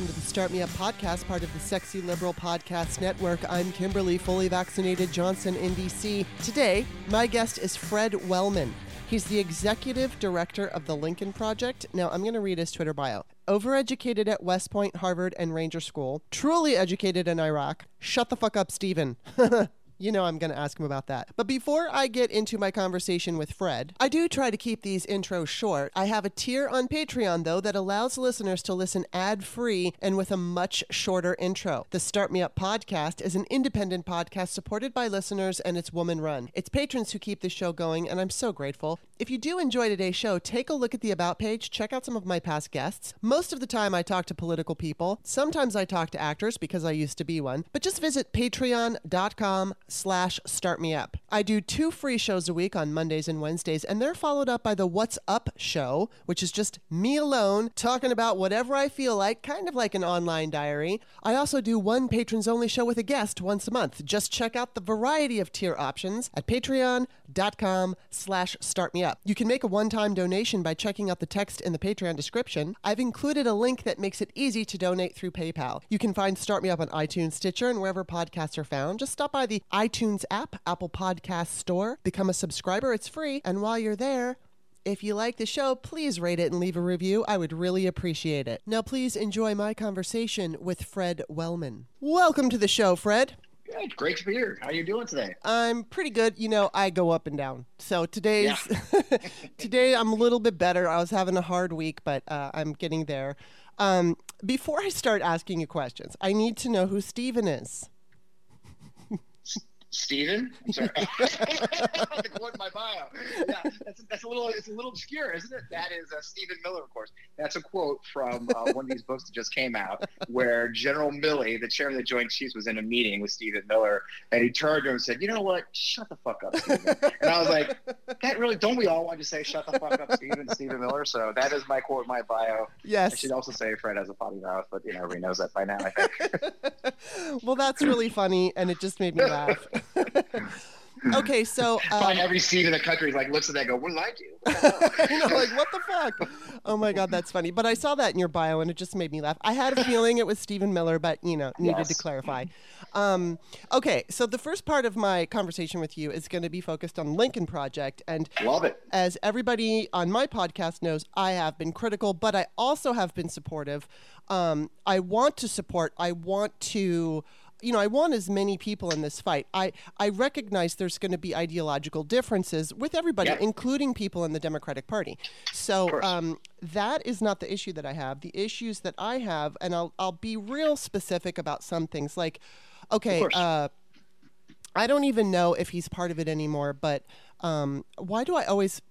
Welcome to the Start Me Up podcast, part of the Sexy Liberal Podcast Network. I'm Kimberly, fully vaccinated Johnson in DC. Today, my guest is Fred Wellman. He's the executive director of the Lincoln Project. Now, I'm going to read his Twitter bio. Overeducated at West Point, Harvard, and Ranger School. Truly educated in Iraq. Shut the fuck up, Steven. You know I'm going to ask him about that. But before I get into my conversation with Fred, I do try to keep these intros short. I have a tier on Patreon, though, that allows listeners to listen ad free and with a much shorter intro. The Start Me Up podcast is an independent podcast supported by listeners and it's woman run. It's patrons who keep the show going, and I'm so grateful. If you do enjoy today's show, take a look at the About page, check out some of my past guests. Most of the time, I talk to political people. Sometimes I talk to actors because I used to be one. But just visit patreon.com slash start me up. I do two free shows a week on Mondays and Wednesdays, and they're followed up by the What's Up show, which is just me alone talking about whatever I feel like, kind of like an online diary. I also do one patrons only show with a guest once a month. Just check out the variety of tier options at patreon.com slash start me up. You can make a one-time donation by checking out the text in the Patreon description. I've included a link that makes it easy to donate through PayPal. You can find Start Me Up on iTunes, Stitcher, and wherever podcasts are found. Just stop by the iTunes app, Apple Podcast Store, become a subscriber. It's free. And while you're there, if you like the show, please rate it and leave a review. I would really appreciate it. Now, please enjoy my conversation with Fred Wellman. Welcome to the show, Fred. Good. Great to be here. How you doing today? I'm pretty good. You know, I go up and down. So today's yeah. today I'm a little bit better. I was having a hard week, but uh, I'm getting there. Um, before I start asking you questions, I need to know who Steven is. Steven? I'm sorry. quote my bio. Yeah, that's, that's a little it's a little obscure, isn't it? That is uh, Stephen Miller, of course. That's a quote from uh, one of these books that just came out, where General Milley, the chairman of the Joint Chiefs, was in a meeting with Stephen Miller, and he turned to him and said, "You know what? Shut the fuck up, Stephen." And I was like, "That really? Don't we all want to say shut the fuck up, Stephen?" Stephen Miller. So that is my quote, my bio. Yes. I should also say Fred has a potty mouth, but you know everybody knows that by now. I think. well, that's really funny, and it just made me laugh. okay, so um, every seat in the country like looks at that, and go, "What did I do?" you know, like what the fuck? Oh my god, that's funny. But I saw that in your bio, and it just made me laugh. I had a feeling it was Stephen Miller, but you know, needed yes. to clarify. Um, okay, so the first part of my conversation with you is going to be focused on Lincoln Project, and love it. As everybody on my podcast knows, I have been critical, but I also have been supportive. Um, I want to support. I want to you know, I want as many people in this fight. I, I recognize there's going to be ideological differences with everybody, including people in the Democratic Party. So um, that is not the issue that I have. The issues that I have, and I'll, I'll be real specific about some things. Like, okay, uh, I don't even know if he's part of it anymore, but um, why do I always,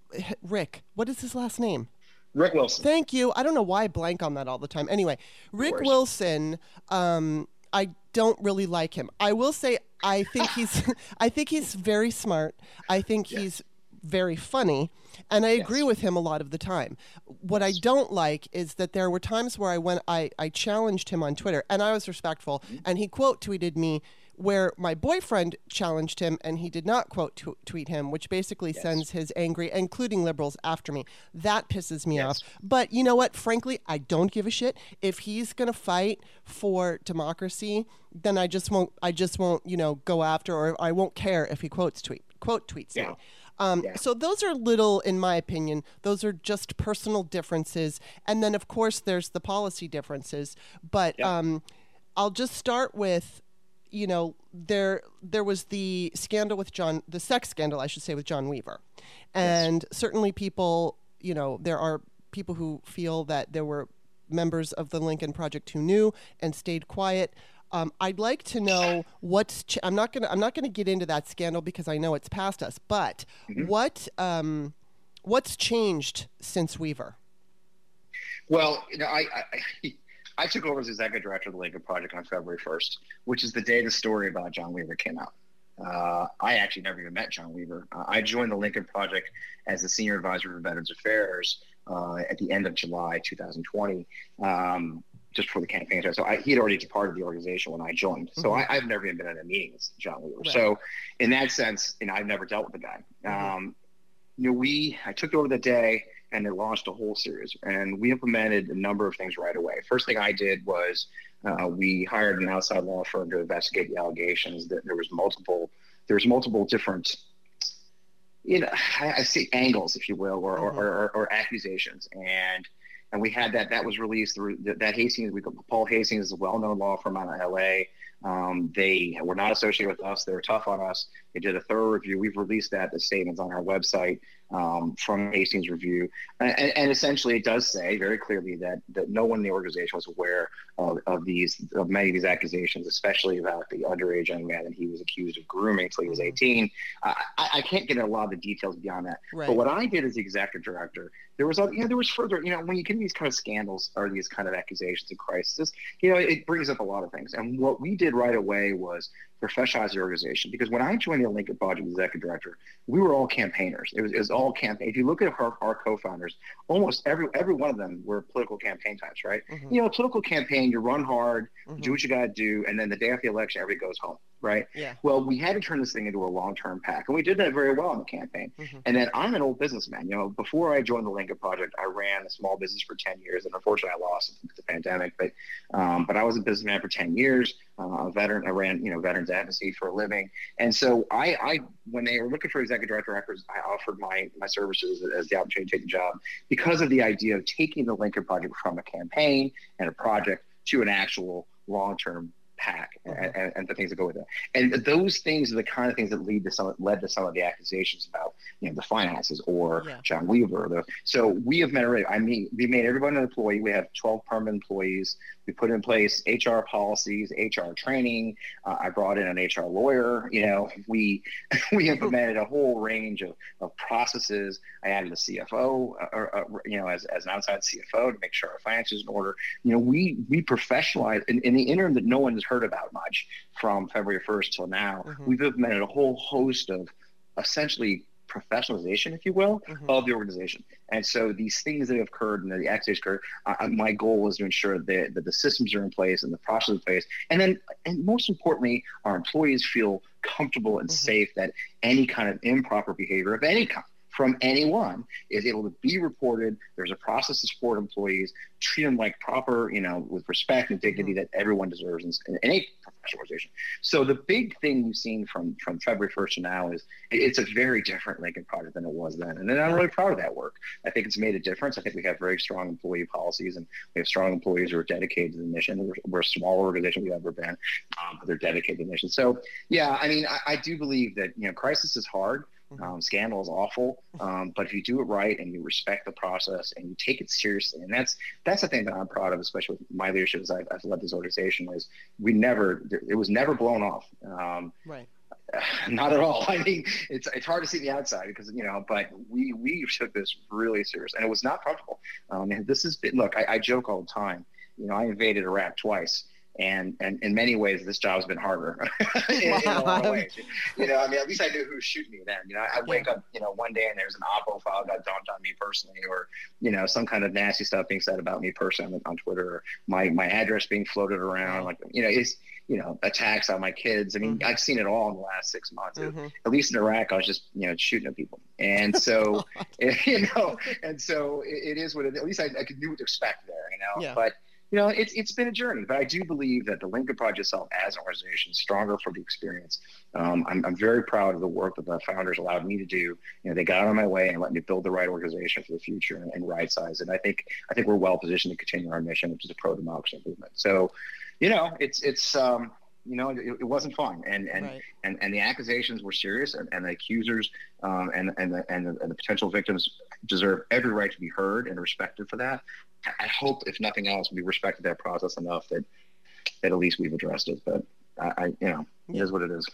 Rick, what is his last name? Rick Wilson. Thank you. I don't know why I blank on that all the time. Anyway, Rick Wilson. Um, I don't really like him. I will say I think he's I think he's very smart. I think yes. he's very funny and I agree with him a lot of the time. What I don't like is that there were times where I went I, I challenged him on Twitter and I was respectful mm-hmm. and he quote tweeted me where my boyfriend challenged him and he did not quote t- tweet him, which basically yes. sends his angry, including liberals, after me. That pisses me yes. off. But you know what? Frankly, I don't give a shit. If he's gonna fight for democracy, then I just won't. I just won't. You know, go after, or I won't care if he quotes tweet quote tweets yeah. me. Um, yeah. So those are little, in my opinion, those are just personal differences, and then of course there's the policy differences. But yeah. um, I'll just start with you know, there there was the scandal with John, the sex scandal, I should say, with John Weaver, and yes. certainly people, you know, there are people who feel that there were members of the Lincoln Project who knew and stayed quiet. Um, I'd like to know what's. Ch- I'm not gonna. I'm not gonna get into that scandal because I know it's past us. But Mhm. what um, what's changed since Weaver? Well, you know, I, I I took over as executive director of the Lincoln Project on February 1st, which is the day the story about John Weaver came out. Uh, I actually never even met John Weaver. Uh, I joined the Lincoln Project as the senior advisor for Veterans Affairs uh, at the end of July 2020, um, just before the campaign started. So I, he had already departed the organization when I joined. So I, I've never even been in a meeting with John Weaver. Right. So in that sense, you know, I've never dealt with the guy. Mhm. Um, you know, we I took over the day and they launched a whole series, and we implemented a number of things right away. First thing I did was uh, we hired an outside law firm to investigate the allegations that there was multiple there was multiple different you know I, I see angles, if you will, or, or, Mhm. or, or accusations, and and we had that that was released through that, that Hastings. We Paul Hastings is a well-known law firm out of L.A. Um, they were not associated with us. They were tough on us. They did a thorough review. We've released that the statements on our website um, from Hastings Review, and, and essentially it does say very clearly that that no one in the organization was aware of, of these of many of these accusations, especially about the underage young man that he was accused of grooming until he was 18. I, I can't get into a lot of the details beyond that. Right. But what I did as the executive director, there was, a, you know, there was further, you know, when you get these kind of scandals or these kind of accusations and crises, you know, it brings up a lot of things. And what we did right away was professionalize the organization because when I joined the Lincoln Project as executive director, we were all campaigners. It was, it was all campaign. If you look at our, our co-founders, almost every every one of them were political campaign types, right? Mhm. You know, a political campaign, you run hard, Mhm. do what you got to do, and then the day after the election, everybody goes home, right? Yeah. Well, we had to turn this thing into a long-term PAC, and we did that very well in the campaign. Mhm. And then I'm an old businessman. You know, before I joined the Lincoln Project, I ran a small business for 10 years, and unfortunately, I lost it the pandemic. But um, but I was a businessman for 10 years. Uh, a veteran. I ran you know veterans advocacy for a living, and so I, I when they were looking for executive director records, I offered my my services as the opportunity to take the job because of the idea of taking the Lincoln Project from a campaign and a project to an actual long-term PAC and, and, and the things that go with it. And those things are the kind of things that lead to some led to some of the accusations about you know the finances or Yeah. John Weaver. The, so we have made already. I mean, we made everyone an employee. We have 12 permanent employees. We put in place HR policies, HR training. Uh, I brought in an HR lawyer. You know, we we implemented a whole range of, of processes. I added a CFO, uh, or, uh, you know, as, as an outside CFO to make sure our finances in order. You know, we we professionalized in, in the interim that no one has heard about much from February 1st till now. Mhm. We've implemented a whole host of essentially professionalization, if you will, Mhm. of the organization. And so these things that have occurred and the accidents occurred, uh, my goal is to ensure that, that the systems are in place and the process in place. And then, and most importantly, our employees feel comfortable and Mhm. safe that any kind of improper behavior of any kind from anyone is able to be reported. There's a process to support employees, treat them like proper, you know, with respect and dignity that everyone deserves in, in organization. So the big thing you've seen from from February 1st to now is it's a very different Lincoln project than it was then. And then I'm really proud of that work. I think it's made a difference. I think we have very strong employee policies and we have strong employees who are dedicated to the mission. We're, we're a smaller organization we've ever been, um, but they're dedicated to the mission. So yeah, I mean, I, I do believe that, you know, crisis is hard. Mhm. Um, scandal is awful, um, but if you do it right and you respect the process and you take it seriously, and that's that's the thing that I'm proud of, especially with my leadership as I've, I've led this organization, is we never it was never blown off. Um, Right. not at all. I mean, it's it's hard to see the outside because you know, but we we took this really serious, and it was not comfortable. Um, and this has been look. I, I joke all the time. You know, I invaded Iraq twice. And, and in many ways, this job's been harder in, in a lot of ways. You know, I mean, at least I knew who was shooting me then. You know, I wake up, you know, one day and there's an Oppo file got dumped on me personally, or you know, some kind of nasty stuff being said about me personally on, Twitter, or my my address being floated around. Like, you know, it's you know, attacks on my kids. I mean, Mhm. I've seen it all in the last six months. Mhm. at least in Iraq, I was just you know shooting at people, and so you know, and so it, it is what it. At least I, I could knew what to expect there, you know. Yeah. But you know, it's it's been a journey. But I do believe that the Lincoln Project itself, as an organization, is stronger for the experience. Um, I'm I'm very proud of the work that the founders allowed me to do. You know, they got out of my way and let me build the right organization for the future and, and right size. And I think I think we're well positioned to continue our mission, which is a pro democracy movement. So, you know, it's it's. Um, you know, it, it wasn't fun, and and Right. and, and the accusations were serious and, and the accusers um, and and the, and the, and the potential victims deserve every right to be heard and respected for that. I hope, if nothing else, we respected that process enough that that at least we've addressed it. But I, I you know, it is what it is.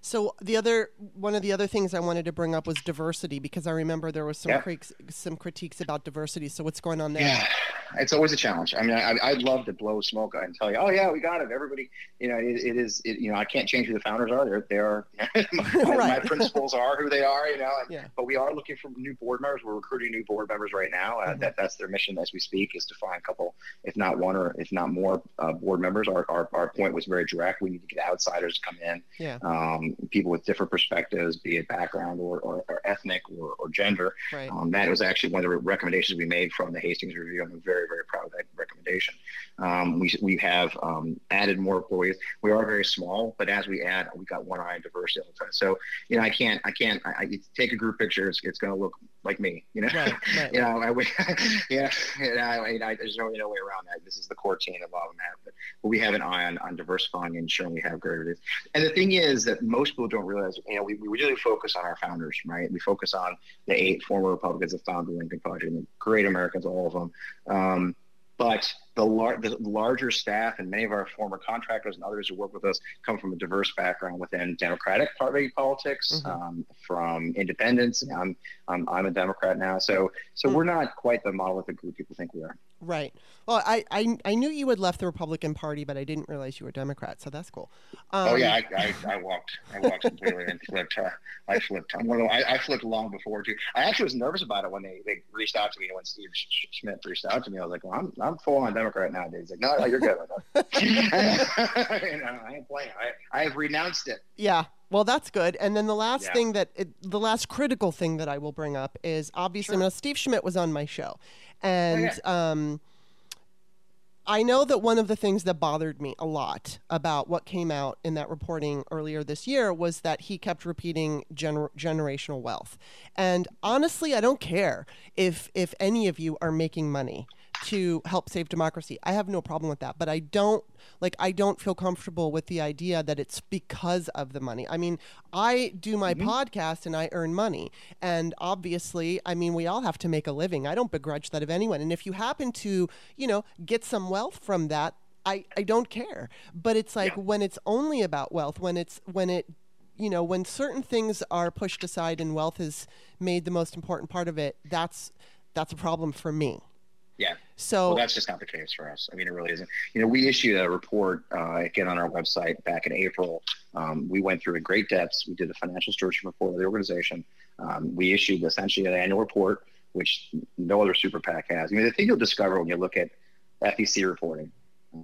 So the other one of the other things I wanted to bring up was diversity because I remember there was some Yep. critiques, some critiques about diversity. So what's going on there? Yeah, it's always a challenge. I mean, I, I'd love to blow smoke and tell you, oh yeah, we got it. Everybody, you know, it, it is. It, you know, I can't change who the founders are. They're, they are. my, my Right. principles are who they are. You know, and, Yeah. but we are looking for new board members. We're recruiting new board members right now. Uh, Mhm. That that's their mission as we speak is to find a couple, if not one or if not more, uh, board members. Our, our our point was very direct. We need to get outsiders to come in Yeah. um, people with different perspectives, be it background or, or, or ethnic or, or gender. Right. Um, that was actually one of the recommendations we made from the Hastings Review. I'm very, very proud of that Um, we, we have um, added more employees. We are very small, but as we add, we got one eye on diversity all the time. So, you know, I can't, I can't, I, I take a group picture. It's, it's going to look like me, you know? Right, right. you know, I, yeah, you know, I, I, there's no, no way around that. This is the core team of all of that. But, but we have an eye on, on diversifying and ensuring we have great reviews. And the thing is that most people don't realize, you know, we, we really focus on our founders, right? We focus on the eight former Republicans that founded the Lincoln Project, and the great Americans, all of them. Um, but the, lar- the larger staff and many of our former contractors and others who work with us come from a diverse background within Democratic Party politics, Mhm. um, from independents. I'm, I'm, I'm a Democrat now. So, so Mm. we're not quite the monolithic group people think we are. Right. Well, I, I I knew you had left the Republican Party, but I didn't realize you were Democrat. So that's cool. Um, oh yeah, I, I, I walked, I walked completely and flipped. Uh, I flipped. I'm one of the, I, I flipped long before too. I actually was nervous about it when they, they reached out to me. When Steve Sch- Schmidt reached out to me, I was like, well, I'm I'm full on Democrat nowadays. He's like, no, no, you're good with you know, I ain't playing. I I have renounced it. Yeah. Well, that's good. And then the last Yeah. thing that it, the last critical thing that I will bring up is obviously Sure. now Steve Schmidt was on my show, and Okay. um, I know that one of the things that bothered me a lot about what came out in that reporting earlier this year was that he kept repeating gener- generational wealth. And honestly, I don't care if if any of you are making money to help save democracy. I have no problem with that, but I don't like I don't feel comfortable with the idea that it's because of the money. I mean, I do my mm-hmm. podcast and I earn money. And obviously, I mean, we all have to make a living. I don't begrudge that of anyone. And if you happen to, you know, get some wealth from that, I, I don't care. But it's like Yeah. when it's only about wealth, when it's when it you know, when certain things are pushed aside and wealth is made the most important part of it, that's that's a problem for me. So Well, that's just not the case for us. I mean, it really isn't. You know, we issued a report uh, again on our website back in April. Um, we went through in great depths. We did a financial stewardship report of the organization. Um, we issued essentially an annual report, which no other super PAC has. I mean, the thing you'll discover when you look at FEC reporting,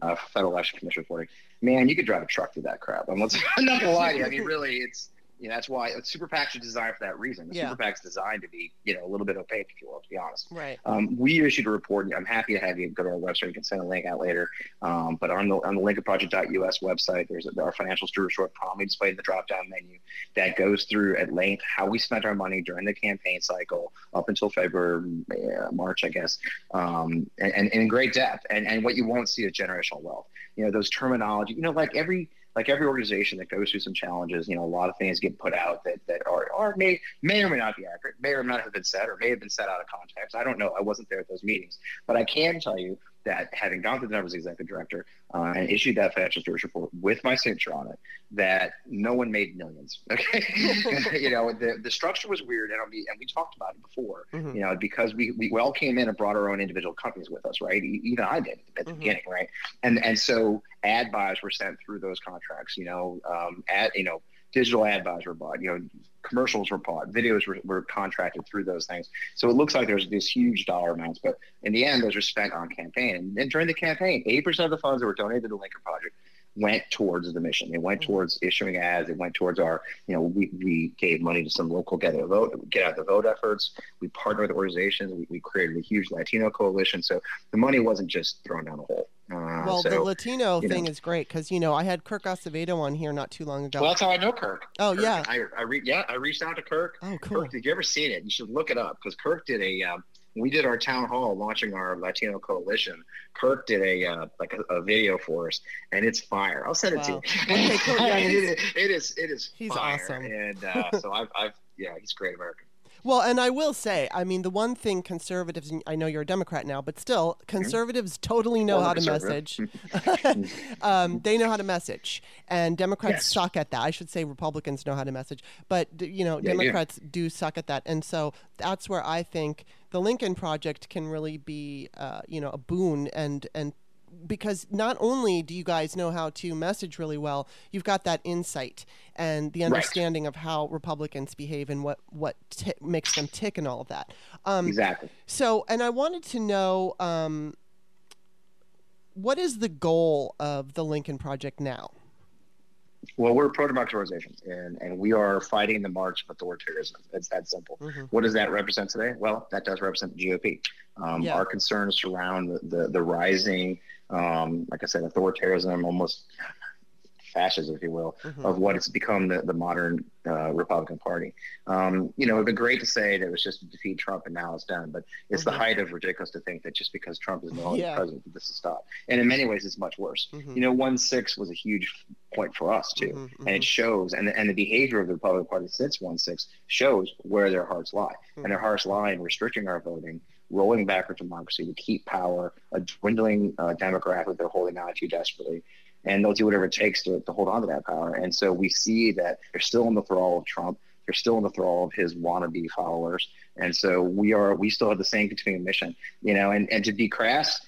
uh, Federal Election Commission reporting, man, you could drive a truck through that crap. I'm not, I'm not gonna lie to you. I mean, really, it's you know that's why super PACs are designed for that reason. The Yeah. super PAC's designed to be you know a little bit opaque, if you will, to be honest. right. Um, we issued a report. I'm happy to have you go to our website. You can send a link out later. Um, but on the on the LincolnProject.us website, there's our financial stewardship prominently displayed in the drop-down menu that goes through at length how we spent our money during the campaign cycle up until February, uh, March, I guess, um, and, and, and in great depth. And and what you won't see is generational wealth. You know those terminology. You know, like every like every organization that goes through some challenges, you know, a lot of things get put out that, that are, are may, may or may not be accurate, may or may not have been said, or may have been said out of context. I don't know. I wasn't there at those meetings. But I can tell you that having gone through the numbers executive director uh, and issued that financial stewardship report with my signature on it, that no one made millions. Okay. you know, the, the structure was weird. And, we, and we talked about it before, Mhm. you know, because we, we all came in and brought our own individual companies with us, right? Even I did at the Mhm. beginning, right? And, and so ad buys were sent through those contracts, you know, um, ad, you know, digital ad buys were bought, you know, commercials were bought, videos were, were contracted through those things. So it looks like there's these huge dollar amounts, but in the end, those are spent on campaign. And then during the campaign, 80% of the funds that were donated to the Lincoln Project went towards the mission. It went Mhm. towards issuing ads. It went towards our, you know, we, we gave money to some local get out the vote, get out the vote efforts. We partnered with organizations. We, we created a huge Latino coalition. So the money wasn't just thrown down the hole. Uh, Well, so, the Latino you know. thing is great because you know I had Kirk Acevedo on here not too long ago. well, that's how I know Kirk. oh Kirk- yeah. I, I re- yeah, I reached out to Kirk. Oh cool. Kirk, did you ever see it? You should look it up because Kirk did a. Um, we did our town hall launching our Latino coalition. Kirk did a uh, like a, a video for us, and it's fire. I'll send it Wow. to you. Okay, cool. Yeah, it, it is. It is. he's fire. awesome. And uh, so I've, I've, yeah, he's a great American. Well, and I will say, I mean, the one thing conservatives, I know you're a Democrat now, but still, conservatives totally know Well, how to message. um, they know how to message, and Democrats Yes. suck at that. I should say Republicans know how to message, but you know, Yeah, yeah. Democrats do suck at that, and so that's where I think the Lincoln Project can really be, uh, you know, a boon and and because not only do you guys know how to message really well, you've got that insight and the understanding of how Republicans behave and what what ti makes them tick and all of that. Um, Exactly. so, and I wanted to know um, what is the goal of the Lincoln Project now? Well, we're pro-democratization, and, and we are fighting the march of authoritarianism. It's that simple. Mhm. What does that represent today? Well, that does represent the GOP. Um, Yeah. Our concerns surround the, the, the rising, um, like I said, authoritarianism, almost fascism, if you will, Mhm. of what it's become the, the modern uh, Republican Party. Um, you know, it'd be great to say that it was just to defeat Trump and now it's done, but it's Mhm. the height of ridiculous to think that just because Trump is no longer Yeah. president, that this is stopped. And in many ways, it's much worse. Mhm. You know, one six was a huge point for us too, Mhm, and it shows, and the, and the behavior of the Republican Party since one six shows where their hearts lie, and their hearts lie in restricting our voting, rolling back our democracy to keep power, a dwindling uh, demographic that they're holding on to desperately, and they'll do whatever it takes to, to hold on to that power. And so we see that they're still in the thrall of Trump. They're still in the thrall of his wannabe followers. And so we are, we still have the same continuing mission, you know, and, and to be crass,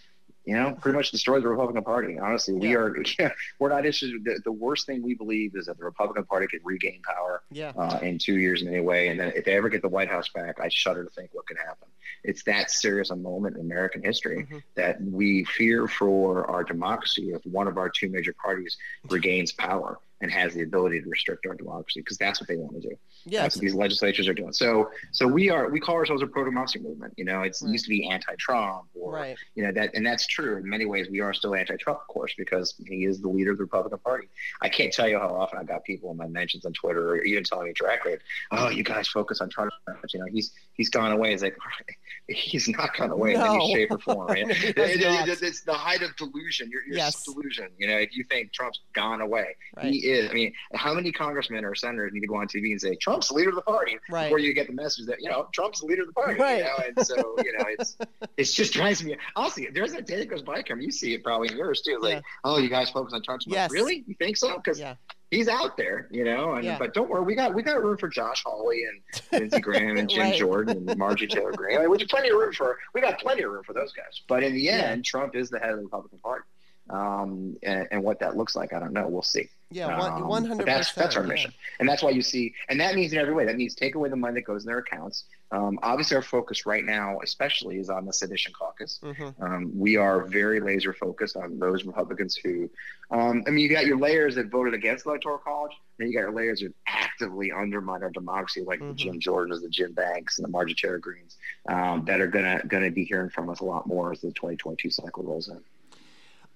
you know, pretty much destroy the Republican Party. Honestly, we Yeah. are, we're not interested. The, the worst thing we believe is that the Republican Party could regain power Yeah. uh, in two years in any way. And then if they ever get the White House back, I shudder to think what could happen. It's that serious a moment in American history Mhm. that we fear for our democracy if one of our two major parties regains power and has the ability to restrict our democracy because that's what they want to do. Yes. That's what these legislatures are doing. So, so we are we call ourselves a pro-democracy movement. You know, it's, it used to be anti-Trump or Right. you know that and that's true in many ways we are still anti-trump of course because he is the leader of the republican party i can't tell you how often i got people in my mentions on twitter or even telling me directly oh you guys focus on trump you know he's he's gone away it's like he's not gone away in No. any shape or form right? It- it- it's the height of delusion you're, you're Yes. delusion you know if you think trump's gone away Right. he is i mean how many congressmen or senators need to go on tv and say trump's the leader of the party Right. before you get the message that you know trump's the leader of the party Right. you know and so you know it's it's just drives me. Honestly, there's a day that goes by, Kim. You see it probably in yours too. Like, Yeah. oh, you guys focus on Trump. so much. Yes. Really? You think so? Because Yeah. he's out there, you know. And Yeah. but don't worry, we got we got room for Josh Hawley and Lindsey Graham and Jim Right. Jordan and Margie Taylor Greene. I mean, we got plenty of room for we got plenty of room for those guys. But in the Yeah. end, Trump is the head of the Republican Party. Um, and, and what that looks like, I don't know. We'll see. Yeah. One Um, hundred That's percent. that's our mission, and that's why you see, and that means in every way. That means take away the money that goes in their accounts. Um, obviously, our focus right now, especially, is on the sedition caucus. hmm Um, we are very laser focused on those Republicans who, um, I mean, you got your layers that voted against the Electoral College, and you got your layers that actively undermine our democracy, like the Mhm. Jim Jordans, the Jim Banks, and the Margie Taylor Greens, um, that are gonna gonna be hearing from us a lot more as the 2022 cycle rolls in.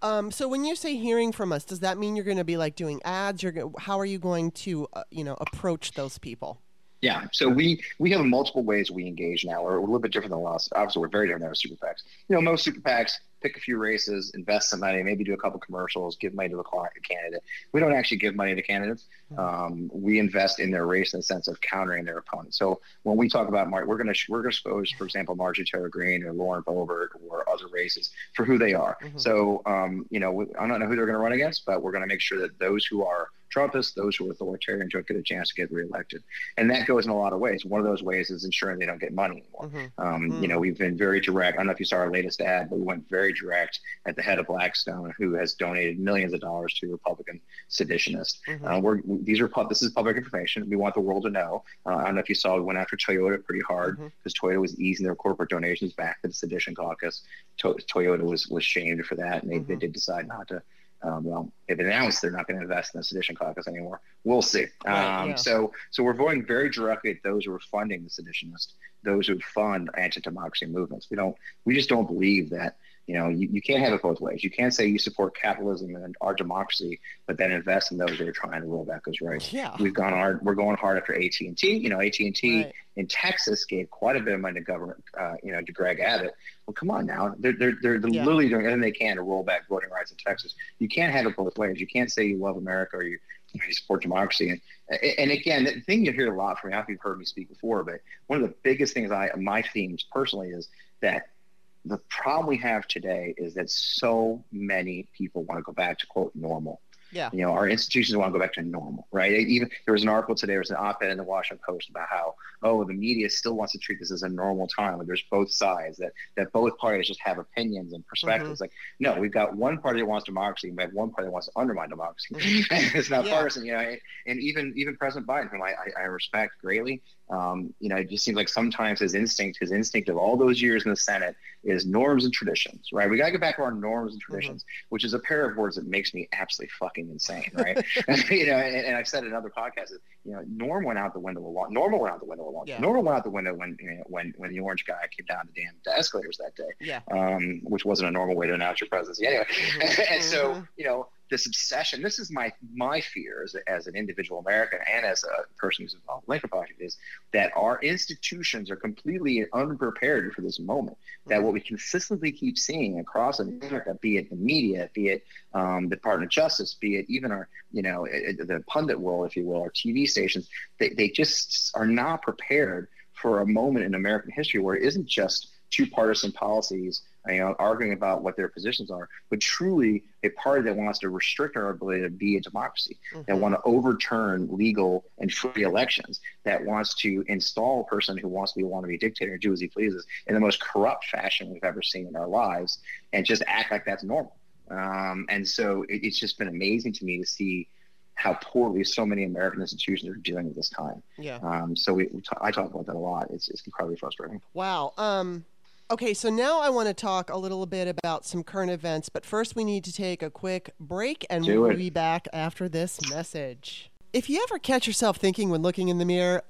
Um, so when you say hearing from us, does that mean you're going to be like doing ads? You're how are you going to uh, you know approach those people? Yeah, so we we have multiple ways we engage now. We're a little bit different than last. Obviously, we're very different than our super PACs. You know, most super PACs pick a few races, invest some money, maybe do a couple commercials, give money to the candidate. We don't actually give money to candidates. Um, we invest in their race in the sense of countering their opponent. So when we talk about Mar- we're going to we're going to expose, for example, Margie Taylor Greene or Lauren Boebert or other races for who they are. Mhm. So um, you know, we, I don't know who they're going to run against, but we're going to make sure that those who are Trumpists, those who are authoritarian, don't get a chance to get reelected. And that goes in a lot of ways. One of those ways is ensuring they don't get money anymore. Mhm. Um, Mm. You know, we've been very direct. I don't know if you saw our latest ad, but we went very direct at the head of Blackstone, who has donated millions of dollars to Republican seditionists. Mhm. Uh, we're, these are pub- this is public information. We want the world to know. Uh, I don't know if you saw, we went after Toyota pretty hard Mhm. because Toyota was easing their corporate donations back to the sedition caucus. To- Toyota was was shamed for that, and they, they Mhm. did decide not to. Um, well, they've announced they're not going to invest in the sedition caucus anymore. We'll see. Right, um, yeah. So, so we're going very directly at those who are funding the seditionists, those who fund anti-democracy movements. We don't, we just don't believe that You know, you, you can't have it both ways. You can't say you support capitalism and our democracy, but then invest in those that are trying to roll back those rights. Yeah. We've gone hard. We're going hard after AT and T. You know, AT and T Right. in Texas gave quite a bit of money to government. Uh, you know, to Greg Abbott. Well, come on now. They're they're they're, they're Yeah. literally doing everything they can to roll back voting rights in Texas. You can't have it both ways. You can't say you love America or you. You, know, you support democracy, and and again, the thing you hear a lot from me. I don't know if you've heard me speak before, but one of the biggest things I my themes personally is that the problem we have today is that so many people want to go back to quote normal. Yeah. You know, our institutions want to go back to normal, right? Even there was an article today, there was an op-ed in the Washington Post about how, oh, the media still wants to treat this as a normal time. Like there's both sides that that both parties just have opinions and perspectives. Mm-hmm. Like, no, we've got one party that wants democracy, and we have one party that wants to undermine democracy. Mm-hmm. it's not Yeah. partisan, you know. And, and even even President Biden, whom I, I, I respect greatly, um, you know, it just seems like sometimes his instinct, his instinct of all those years in the Senate is norms and traditions, right? We got to get back to our norms and mm-hmm. traditions, which is a pair of words that makes me absolutely fucking insane, right? you know, and, and I've said in other podcasts, you know, norm went out the window a lot. Normal went out the window a lot. Yeah. Normal went out the window when you know, when when the orange guy came down the damn the escalators that day, Yeah. um, which wasn't a normal way to announce your presidency anyway. and so, Mhm. you know, this obsession. This is my my fear as, as an individual American and as a person who's involved in Lincoln Project is that our institutions are completely unprepared for this moment. That what we consistently keep seeing across America, be it the media, be it um, the Department of Justice, be it even our, you know, eh, eh, the pundit world, if you will, our TV stations, they, they just are not prepared for a moment in American history where it isn't just two partisan policies you know, arguing about what their positions are, but truly a party that wants to restrict our ability to be a democracy, that Mhm. want to overturn legal and free elections, that wants to install a person who wants to be want to be a dictator and do as he pleases in the most corrupt fashion we've ever seen in our lives, and just act like that's normal. Um, and so it, it's just been amazing to me to see how poorly so many American institutions are dealing with this time. Yeah. Um, so we, we t- I talk about that a lot. It's, it's incredibly frustrating. Wow. Um, okay, so now I want to talk a little bit about some current events, but first we need to take a quick break and Do we'll it. be back after this message. If you ever catch yourself thinking when looking in the mirror,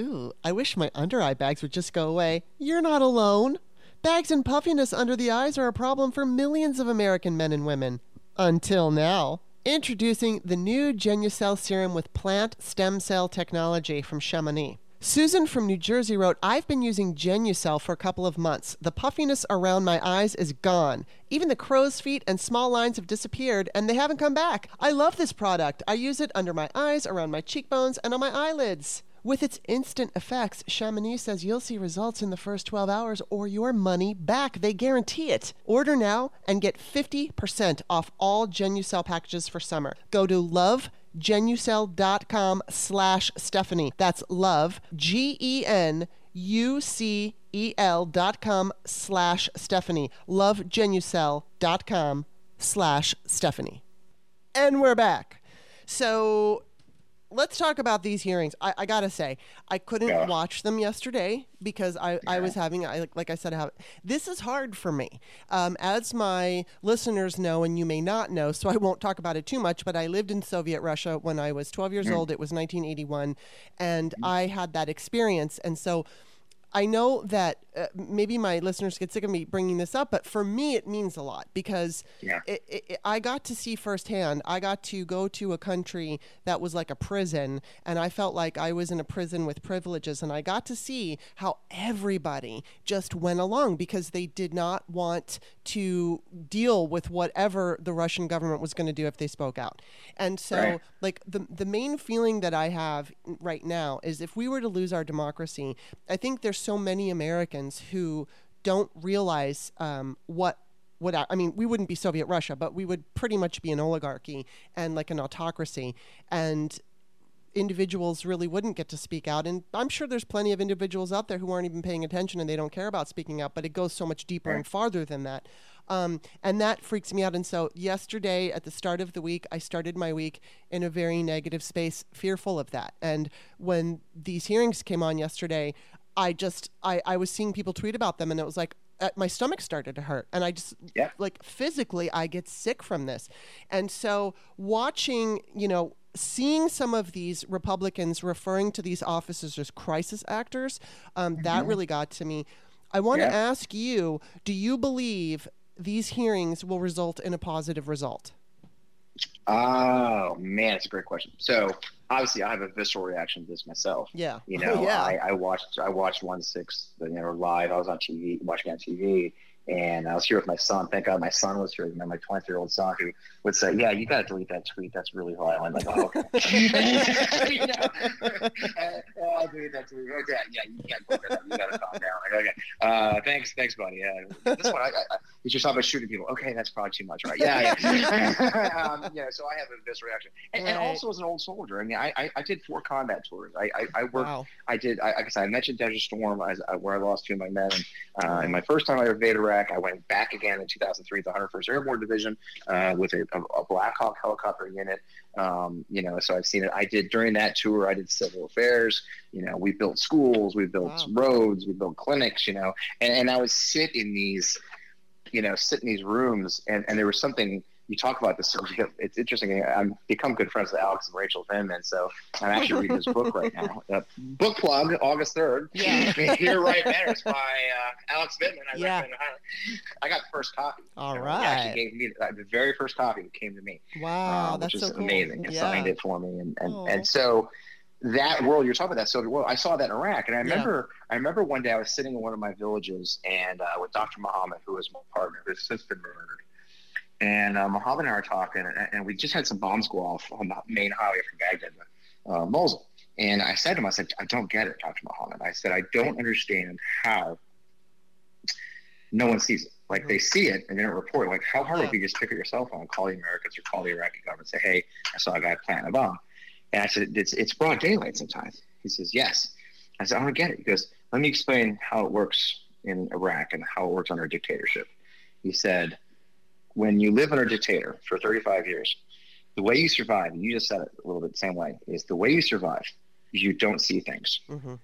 ooh, I wish my under eye bags would just go away, you're not alone. Bags and puffiness under the eyes are a problem for millions of American men and women. Until now. Introducing the new Genucell serum with plant stem cell technology from Chamonix. Susan from New Jersey wrote, I've been using Genucell for a couple of months. The puffiness around my eyes is gone. Even the crow's feet and small lines have disappeared, and they haven't come back. I love this product. I use it under my eyes, around my cheekbones, and on my eyelids. With its instant effects, Chamonix says you'll see results in the first 12 hours or your money back. They guarantee it. Order now and get 50% off all Genucell packages for summer. Go to lovegenucell.com slash Stephanie. That's love, G-E-N, U-C-E-L dot com slash Stephanie. Lovegenucell.com slash Stephanie. And we're back. So let's talk about these hearings. I, I gotta say, I couldn't Yeah. watch them yesterday because I, I was having, I like, like I said, I have, this is hard for me. Um, as my listeners know, and you may not know, so I won't talk about it too much. But I lived in Soviet Russia when I was 12 years old. It was 1981, and I had that experience, and so. I know that uh, maybe my listeners get sick of me bringing this up, but for me, it means a lot because Yeah. it, it, I got to see firsthand. I got to go to a country that was like a prison, and I felt like I was in a prison with privileges. And I got to see how everybody just went along because they did not want to deal with whatever the Russian government was going to do if they spoke out. And so, Right. like the the main feeling that I have right now is if we were to lose our democracy, I think there's so many Americans who don't realize um, what what I I mean, we wouldn't be Soviet Russia, but we would pretty much be an oligarchy and like an autocracy, and individuals really wouldn't get to speak out. And I'm sure there's plenty of individuals out there who aren't even paying attention and they don't care about speaking out, but it goes so much deeper and farther than that. Um, and that freaks me out. And so, yesterday at the start of the week, I started my week in a very negative space, fearful of that. And when these hearings came on yesterday, I just, I, I was seeing people tweet about them and it was like, uh, my stomach started to hurt and i just Yeah. like physically i get sick from this and so watching you know seeing some of these republicans referring to these officers as crisis actors um, that really got to me i want to ask you do you believe these hearings will result in a positive result? Oh man, it's a great question. So obviously, I have a visceral reaction to this myself. Yeah. You Oh, know, yeah. I, I watched I watched one six you know live. I was on TV watching on TV, and I was here with my son. Thank God my son was here. My 20 year old son who would say, "Yeah, you got to delete that tweet. That's really violent." Like, oh, okay. you know, uh, I'll delete that tweet. Okay, yeah, you can't go there. You got to calm down. Like, okay, uh, thanks, thanks, buddy. Yeah, this one, I, I, I, you just about shooting people. Okay, that's probably too much, right? Yeah, yeah. um, yeah. So I have a visceral reaction, and, and also as an old soldier. I mean, I, I, I did four combat tours. I, I, I worked Wow. I did. I, like I said, I mentioned Desert Storm as, uh, where I lost two of my men. And, uh, in my first time I invaded Iraq, I went back again in 2003 to the 101st Airborne Division uh, with a, a, a Black Hawk helicopter unit. Um, you know, so I've seen it. I did during that tour. I did civil affairs. You know, we built schools, we built Wow. roads, we built clinics. You know, and, and I would sit in these, you know, sit in these rooms, and, and there was something. You talk about this. It's interesting. I've become good friends with Alex and Rachel Vindman, so I'm actually reading his book right now. Uh, book plug, August 3rd. Yeah. Here, Right Matters by uh, Alex Vindman. I, Yeah. recommend highly. I got the first copy. All right. He actually gave me uh, the very first copy that came to me, Wow, uh, that's which is so cool. amazing. And Yeah. signed it for me, and and, and so that world you're talking about that Soviet world. I saw that in Iraq, and I Yeah. remember I remember one day I was sitting in one of my villages and uh, with Dr. Muhammad, who was my partner, who's since been murdered. And uh, Muhammad and I were talking, and, and we just had some bombs go off on the main highway from Baghdad to uh, Mosul. And I said to him, I said, I don't get it, Dr. Muhammad. I said, I don't understand how no one sees it. Like they see it and they don't report. Like how hard would it be just pick up your cell phone, call the Americans or call the Iraqi government, and say, hey, I saw a guy planting a bomb. And I said, it's, it's broad daylight sometimes. He says, yes. I said, I don't get it. He goes, let me explain how it works in Iraq and how it works under a dictatorship. He said, when you live under a dictator for 35 years, the way you survive, and you just said it a little bit the same way, is the way you survive, you don't see things, hmm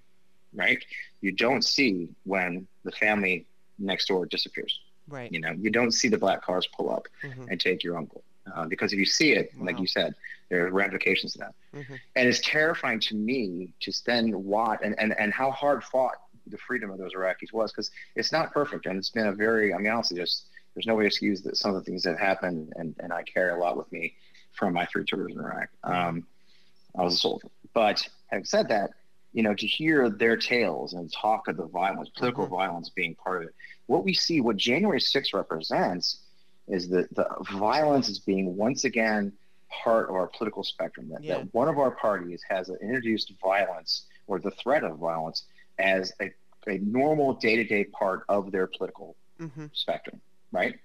right? You don't see when the family next door disappears. Right. You know, you don't see the black cars pull up hmm and take your uncle. Uh, because if you see it, like you said, there are ramifications to that. hmm And it's terrifying to me to then what and, and, and how hard fought the freedom of those Iraqis was because it's not perfect. And it's been a very, I mean, honestly, just there's no way to excuse that some of the things that happened. And, and I carry a lot with me from my three tours in Iraq. Um, I was a soldier. But having said that, you know, to hear their tales and talk of the violence, political Mhm. violence being part of it, what we see, what January 6th represents is that the violence is being once again part of our political spectrum. That, Yeah. that one of our parties has introduced violence or the threat of violence as a, a normal day to day part of their political hmm spectrum, right?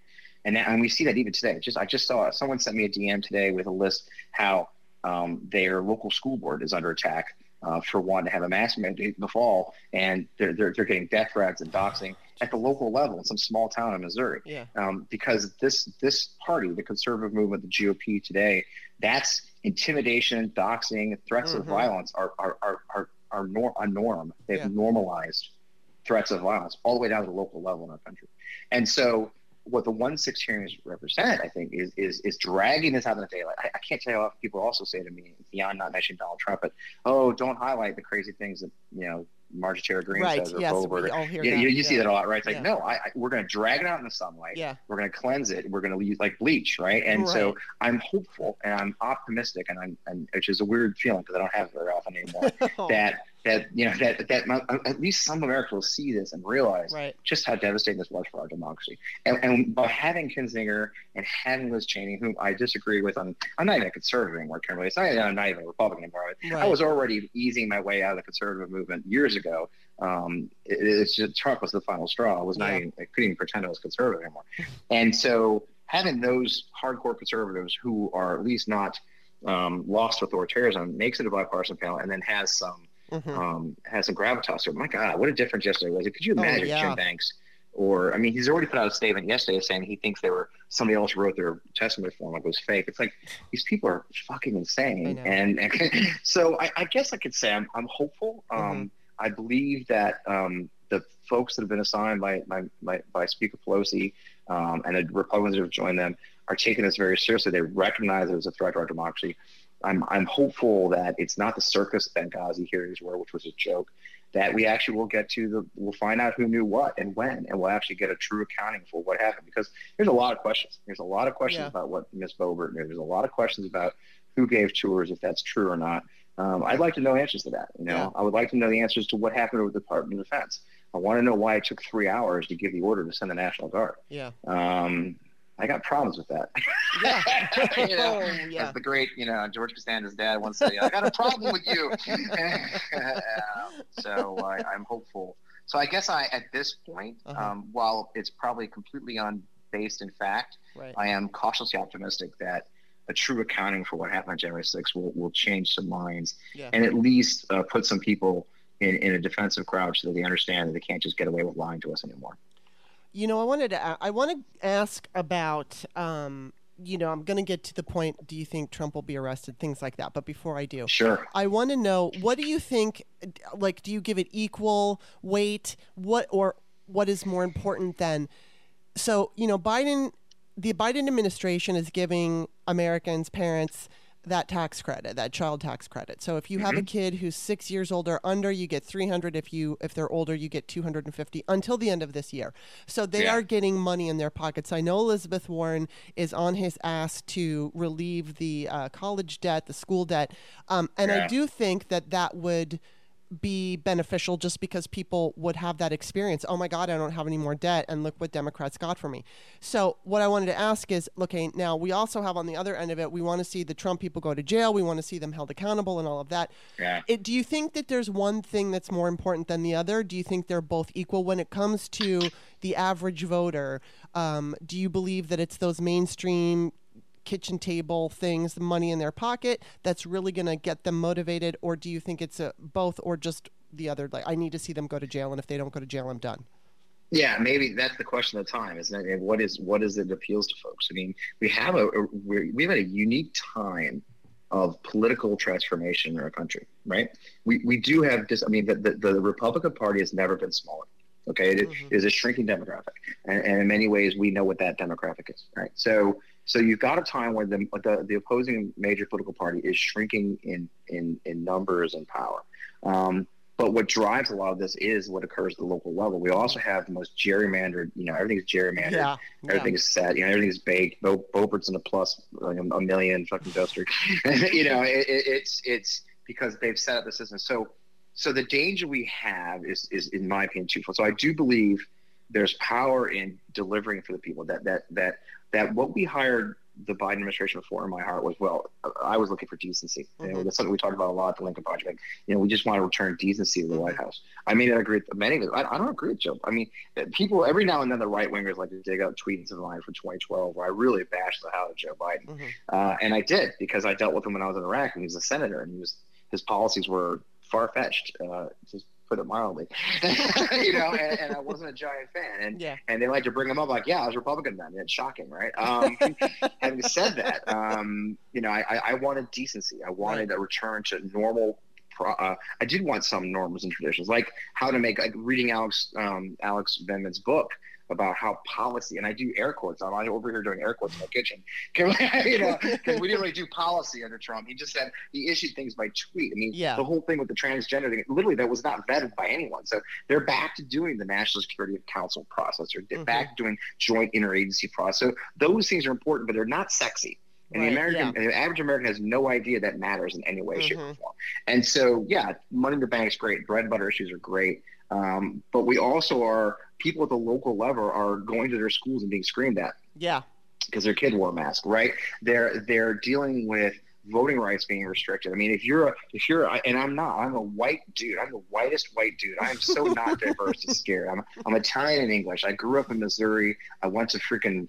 And and we see that even today. Just I just saw someone sent me a DM today with a list how um, their local school board is under attack uh, for wanting to have a mass mandate in the fall, and they're, they're they're getting death threats and doxing at the local level in some small town in Missouri Yeah. um, because this this party, the conservative movement, the GOP today, that's intimidation, doxing, threats of Mhm. violence are are are are, are nor- a norm. They've Yeah. normalized threats of violence all the way down to the local level in our country. And so, what the one six hearings represent, I think, is is is dragging this out in the daylight. I, I can't tell you how often people also say to me, beyond not mentioning Donald Trump, but oh, don't highlight the crazy things that you know Marjorie Taylor Greene Right. says or Yes. Boebert. You, you, you see that a lot, right? It's like, Yeah. no, I, I, we're going to drag it out in the sunlight. Yeah. We're going to cleanse it. We're going to use like bleach, right? And so I'm hopeful and I'm optimistic, and I'm, and, which is a weird feeling because I don't have it very often anymore. Oh, that that you know that that at least some Americans will see this and realize right. just how devastating this was for our democracy. And, and by having Kinzinger and having Liz Cheney, whom I disagree with, on I'm not even a conservative anymore. It's not, I'm not even a Republican anymore. I was already easing my way out of the conservative movement years ago. Um, it, it's just Trump was the final straw. I was not Yeah. even, I couldn't even pretend I was conservative anymore. and so having those hardcore conservatives who are at least not um, lost to authoritarianism makes it a bipartisan panel and then has some Mhm. um, has some gravitas. So, my God, what a difference yesterday was. Could you Oh, imagine yeah. Jim Banks? Or, I mean, he's already put out a statement yesterday saying he thinks they were somebody else wrote their testimony for him, like it was fake. It's like these people are fucking insane. And, and so I, I guess I could say I'm, I'm hopeful. Um, Mm-hmm. I believe that um, the folks that have been assigned by, by, by, by Speaker Pelosi um, and the Republicans that have joined them are taking this very seriously. They recognize it as a threat to our democracy. I'm, I'm hopeful that it's not the circus Benghazi hearings were, which was a joke, that we actually will get to the we'll find out who knew what and when and we'll actually get a true accounting for what happened because there's a lot of questions. There's a lot of questions yeah. about what miss Boebert knew. There's a lot of questions about who gave tours if that's true or not. Um, i'd like to know answers to that you know? Yeah. i would like to know the answers to what happened with the department of defense. I want to know why it took three hours to give the order to send the national guard. Yeah. Um, I got problems with that. Yeah. you know, oh, yeah. As the great, you know, George Costanza's dad once said, I got a problem with you. so I, I'm hopeful. So I guess I, at this point, uh-huh. um, while it's probably completely unbased in fact, right. I am cautiously optimistic that a true accounting for what happened on January 6th will, will change some minds yeah. and at least uh, put some people in, in a defensive crouch so that they understand that they can't just get away with lying to us anymore. You know, I wanted to I want to ask about um, you know, I'm going to get to the point do you think Trump will be arrested, things like that. But before I do, sure. I want to know what do you think like do you give it equal weight? What or what is more important than so, you know, Biden the Biden administration is giving Americans parents that tax credit, that child tax credit. So if you mm-hmm. have a mm-hmm. kid who's six years old or under, you get 300. If you if they're older, you get 250 until the end of this year. So they yeah. are getting money in their pockets. I know Elizabeth Warren is on his ass to relieve the uh, college debt, the school debt, um, and yeah. I do think that that would be beneficial just because people would have that experience. Oh my God, I don't have any more debt, and look what Democrats got for me. So, what I wanted to ask is okay, now we also have on the other end of it, we want to see the Trump people go to jail, we want to see them held accountable, and all of that. Yeah. It, do you think that there's one thing that's more important than the other? Do you think they're both equal when it comes to the average voter? Um, do you believe that it's those mainstream kitchen table things, the money in their pocket that's really going to get them motivated, or do you think it's a both, or just the other? Like, I need to see them go to jail, and if they don't go to jail, I'm done. Yeah, maybe that's the question of the time, isn't it? What is what is it that appeals to folks? I mean, we have a, a we have a unique time of political transformation in our country, right? We we do have this. I mean, the the, the Republican Party has never been smaller. Okay, it mm-hmm. is a shrinking demographic, and, and in many ways, we know what that demographic is, right? So so you've got a time where the, the, the opposing major political party is shrinking in, in, in numbers and power. Um, but what drives a lot of this is what occurs at the local level. We also have the most gerrymandered, you know, everything's gerrymandered. Yeah, everything yeah. is set, you know, everything's baked. Bo- Boebert's in a plus like a, a million fucking district. you know, it, it, it's, it's because they've set up the system. So, so the danger we have is, is in my opinion, twofold. So I do believe there's power in delivering for the people that, that, that that what we hired the Biden administration for in my heart was well, I was looking for decency. Mm-hmm. You know, mm-hmm. that's something we talked about a lot at the Lincoln Project. You know, we just want to return decency to the mm-hmm. White House. I may not agree with many of it. I, I, don't agree with Joe. I mean, people every now and then the right wingers like to dig out tweets of mine from 2012 where I really bashed the hell out of Joe Biden, mm-hmm. uh, and I did because I dealt with him when I was in Iraq and he was a senator and he was his policies were far fetched. Uh, just put it mildly, you know, and, and, I wasn't a giant fan. And yeah. and they like to bring them up like, yeah, I was Republican then. It's shocking, right? Um, having said that, um, you know, I, I wanted decency. I wanted right. a return to normal uh, I did want some norms and traditions, like how to make like reading Alex um, Alex Vindman's book about how policy, and I do air quotes. I'm over here doing air quotes in my kitchen, you know, because we didn't really do policy under Trump. He just said he issued things by tweet. I mean, yeah. the whole thing with the transgender thing, literally, that was not vetted by anyone. So they're back to doing the National Security Council process, or they're mm-hmm. back to doing joint interagency process. So those things are important, but they're not sexy. And right, the American, yeah. the average American has no idea that matters in any way, mm-hmm. shape, or mm-hmm. form. And so, yeah, money in the bank is great. Bread and butter issues are great. Um, but we also are people at the local level are going to their schools and being screamed at. Yeah. Because their kid wore a mask, right? They're they're dealing with voting rights being restricted. I mean, if you're a, if you're, a, and I'm not, I'm a white dude. I'm the whitest white dude. I am so not diverse and scared. I'm, I'm Italian and English. I grew up in Missouri. I went to freaking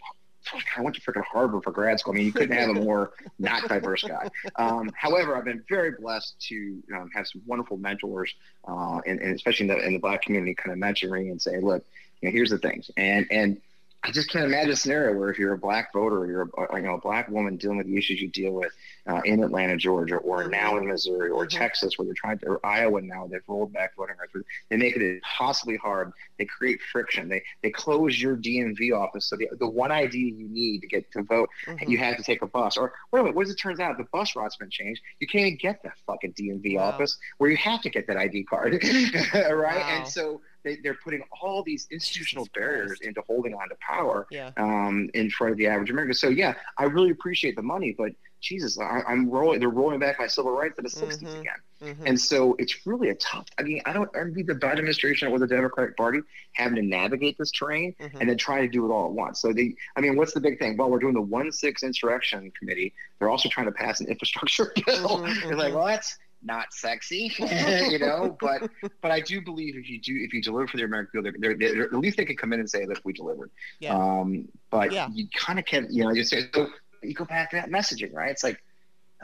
I went to freaking Harvard for grad school. I mean, you couldn't have a more not diverse guy. Um, however, I've been very blessed to um, have some wonderful mentors, uh, and, and, especially in the, in the black community, kind of mentoring and say, look, you know, here's the things. And and I just can't imagine a scenario where if you're a black voter or you're a, you know a black woman dealing with the issues you deal with, uh, in Atlanta, Georgia, or Mhm. now in Missouri, or Mhm. Texas, where they're trying to, or Iowa now, they've rolled back voting rights. They make it impossibly hard. They create friction. They they close your DMV office. So the, the one ID you need to get to vote, Mhm. you have to take a bus. Or wait a minute, what does it turns out? The bus route's been changed. You can't even get that fucking DMV Wow. office where you have to get that ID card, right? Wow. And so they, they're putting all these institutional Jesus barriers Christ. into holding on to power Yeah. um, in front of the average American. So yeah, I really appreciate the money, but Jesus, I, I'm rolling. They're rolling back my civil rights to the '60s Mhm. again, Mhm. and so it's really a tough. I mean, I don't envy the Biden administration or the Democratic Party having to navigate this terrain Mhm. and then trying to do it all at once. So they, I mean, what's the big thing? Well, we're doing the one six insurrection committee. They're also trying to pass an infrastructure bill. Mhm, You're like, mhm. well, that's not sexy, you know. But but I do believe if you do if you deliver for the American people, they're, they're, they're, at least they can come in and say that we delivered. Yeah. Um, but Yeah. you kind of can, you know, you say so. You go back to that messaging, right? It's like.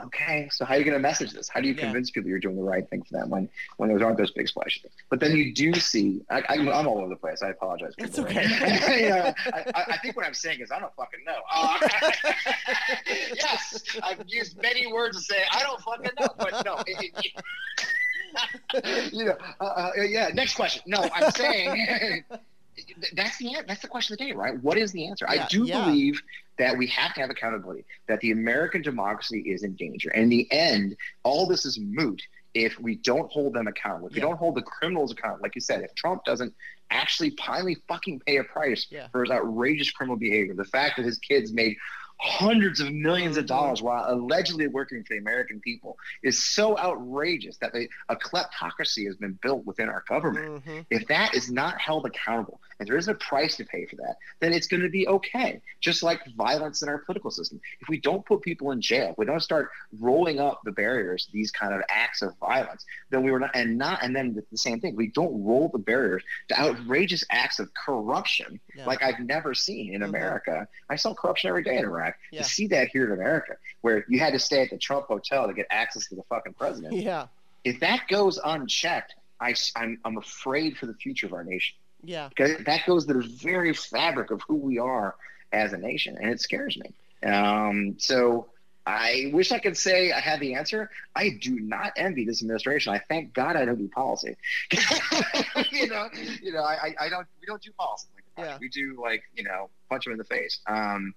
Okay, so how are you going to message this? How do you Yeah. convince people you're doing the right thing for them when when those aren't those big splashes? But then you do see, I, I'm, I'm all over the place. I apologize. It's okay. you know, I, I think what I'm saying is I don't fucking know. Uh, yes, I've used many words to say I don't fucking know, but no. it- it- you know, uh, uh, yeah. Next question. No, I'm saying that's the that's the question of the day, right? What is the answer? Yeah, I do yeah. believe that we have to have accountability. That the American democracy is in danger. And in the end, all this is moot if we don't hold them accountable. If we don't hold the criminals accountable, like you said, if Trump doesn't actually finally fucking pay a price Yeah. for his outrageous criminal behavior, the fact that his kids made hundreds of 1000000s of Mhm. dollars while allegedly working for the American people is so outrageous that they, a kleptocracy has been built within our government. Mhm. If that is not held accountable and there is a price to pay for that, then it's going to be okay. Just like violence in our political system. If we don't put people in jail, we don't start rolling up the barriers, these kind of acts of violence, then we were not, and not, and then the same thing, we don't roll the barriers to outrageous acts of corruption Yeah. like I've never seen in Mhm. America. I saw corruption every day in Iraq. Yeah. To see that here in America, where you had to stay at the Trump hotel to get access to the fucking president, Yeah. if that goes unchecked, I, am I'm afraid for the future of our nation. Yeah. Because that goes to the very fabric of who we are as a nation, and it scares me. Um, so I wish I could say I had the answer. I do not envy this administration. I thank God I don't do policy. you know, you know, I, I don't. We don't do policy. Like. Yeah. We do like you know, punch them in the face. Um,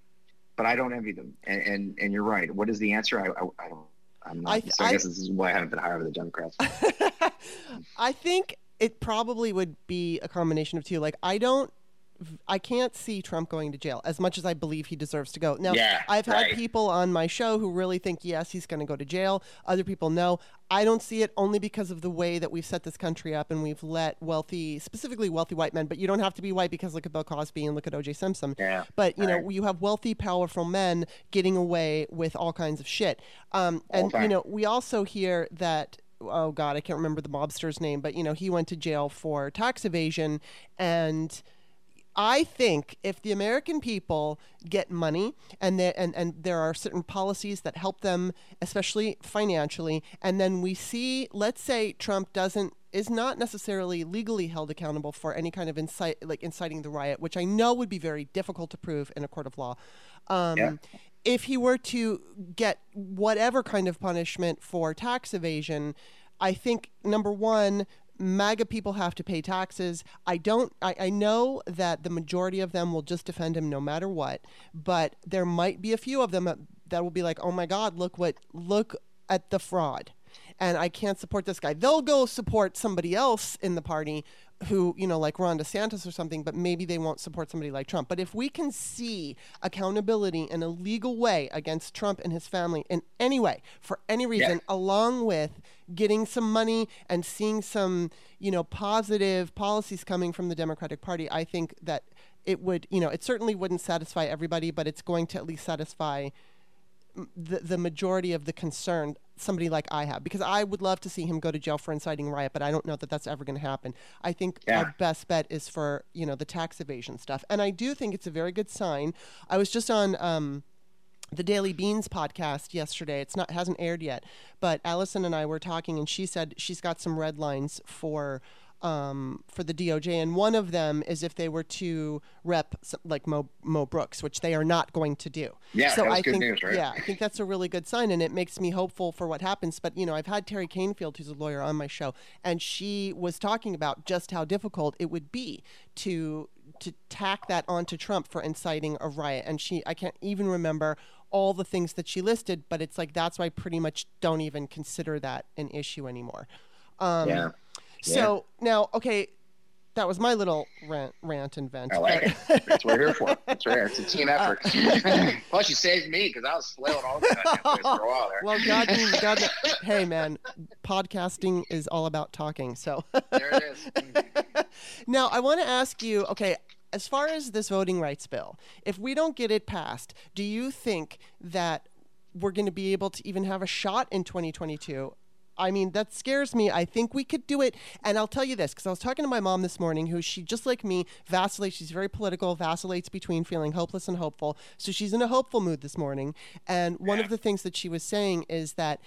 but I don't envy them. And and, and you're right. What is the answer? I I, I don't. I'm not. I- so I, I- guess this is why I haven't been higher with the Democrats. I think it probably would be a combination of two. Like, I don't, I can't see Trump going to jail as much as I believe he deserves to go. Now, Yeah, I've had right. people on my show who really think, yes, he's going to go to jail. Other people know. I don't see it only because of the way that we've set this country up and we've let wealthy, specifically wealthy white men, but you don't have to be white because look at Bill Cosby and look at O.J. Simpson. Yeah. But you know, you have wealthy, powerful men getting away with all kinds of shit. Um, and you know, we also hear that. Oh God, I can't remember the mobster's name, but you know, he went to jail for tax evasion, and I think if the American people get money and there and, and there are certain policies that help them, especially financially, and then we see, let's say Trump doesn't is not necessarily legally held accountable for any kind of incite like inciting the riot, which I know would be very difficult to prove in a court of law. Um, Yeah. If he were to get whatever kind of punishment for tax evasion, I think number one, MAGA people have to pay taxes. I don't. I, I know that the majority of them will just defend him no matter what, but there might be a few of them that, that will be like, "Oh my God, look what look at the fraud," and I can't support this guy. They'll go support somebody else in the party who, you know, like Ron DeSantis or something, but maybe they won't support somebody like Trump. But if we can see accountability in a legal way against Trump and his family in any way, for any reason, along with getting some money and seeing some, you know, positive policies coming from the Democratic Party, I think that it would, you know, it certainly wouldn't satisfy everybody, but it's going to at least satisfy the, the majority of the concern somebody like I have because I would love to see him go to jail for inciting riot, but I don't know that that's ever going to happen. I think Yeah. our best bet is for you know the tax evasion stuff, and I do think it's a very good sign. I was just on. Um, the Daily Beans podcast yesterday. It's not hasn't aired yet, but Allison and I were talking, and she said she's got some red lines for um, for the DOJ, and one of them is if they were to rep like Mo, Mo Brooks, which they are not going to do. Yeah, so I think news, right? yeah, I think that's a really good sign, and it makes me hopeful for what happens. But you know, I've had Teri Kanefield, who's a lawyer, on my show, and she was talking about just how difficult it would be to to tack that onto Trump for inciting a riot, and she I can't even remember all the things that she listed, but it's like that's why I pretty much don't even consider that an issue anymore. Um, yeah. So now, okay, that was my little rant, rant and vent. I like it. That's what we're here for. That's right. It's a team effort. Uh, Plus, you saved me because I was flailing all that place for a while there. Well, God, God, hey man, podcasting is all about talking. So there it is. now, I want to ask you. Okay, as far as this voting rights bill, if we don't get it passed, do you think that we're going to be able to even have a shot in 2022 I mean, that scares me. I think we could do it. And I'll tell you this because I was talking to my mom this morning, who she, just like me, vacillates. She's very political, vacillates between feeling hopeless and hopeful. So she's in a hopeful mood this morning. And one yeah. of the things that she was saying is that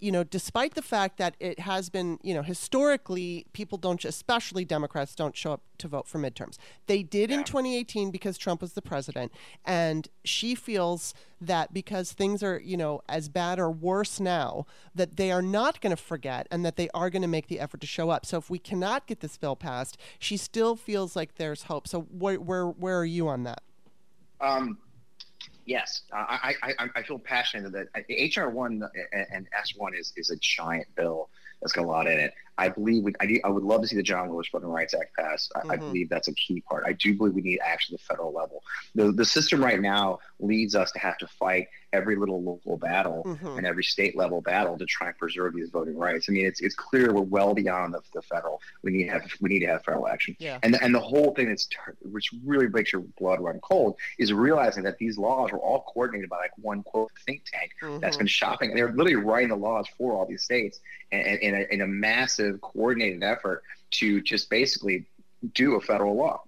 you know, despite the fact that it has been, you know, historically, people don't, especially Democrats, don't show up to vote for midterms. They did yeah. in 2018 because Trump was the president. And she feels that because things are, you know, as bad or worse now, that they are not going to forget and that they are going to make the effort to show up. So if we cannot get this bill passed, she still feels like there's hope. So where, where, where are you on that? Um, Yes, I, I, I feel passionate that HR one and S one is, is a giant bill that's got a lot in it. I believe we, I, I would love to see the John Lewis Voting Rights Act pass. I, mm-hmm. I, believe that's a key part. I do believe we need action at the federal level. The, the system right now leads us to have to fight every little local battle mm-hmm. and every state level battle to try and preserve these voting rights. I mean, it's, it's clear we're well beyond the, the federal. We need to have we need to have federal action. Yeah. And and the whole thing that's which really makes your blood run cold is realizing that these laws were all coordinated by like one quote think tank mm-hmm. that's been shopping. They're literally writing the laws for all these states and, and in, a, in a massive coordinated effort to just basically do a federal law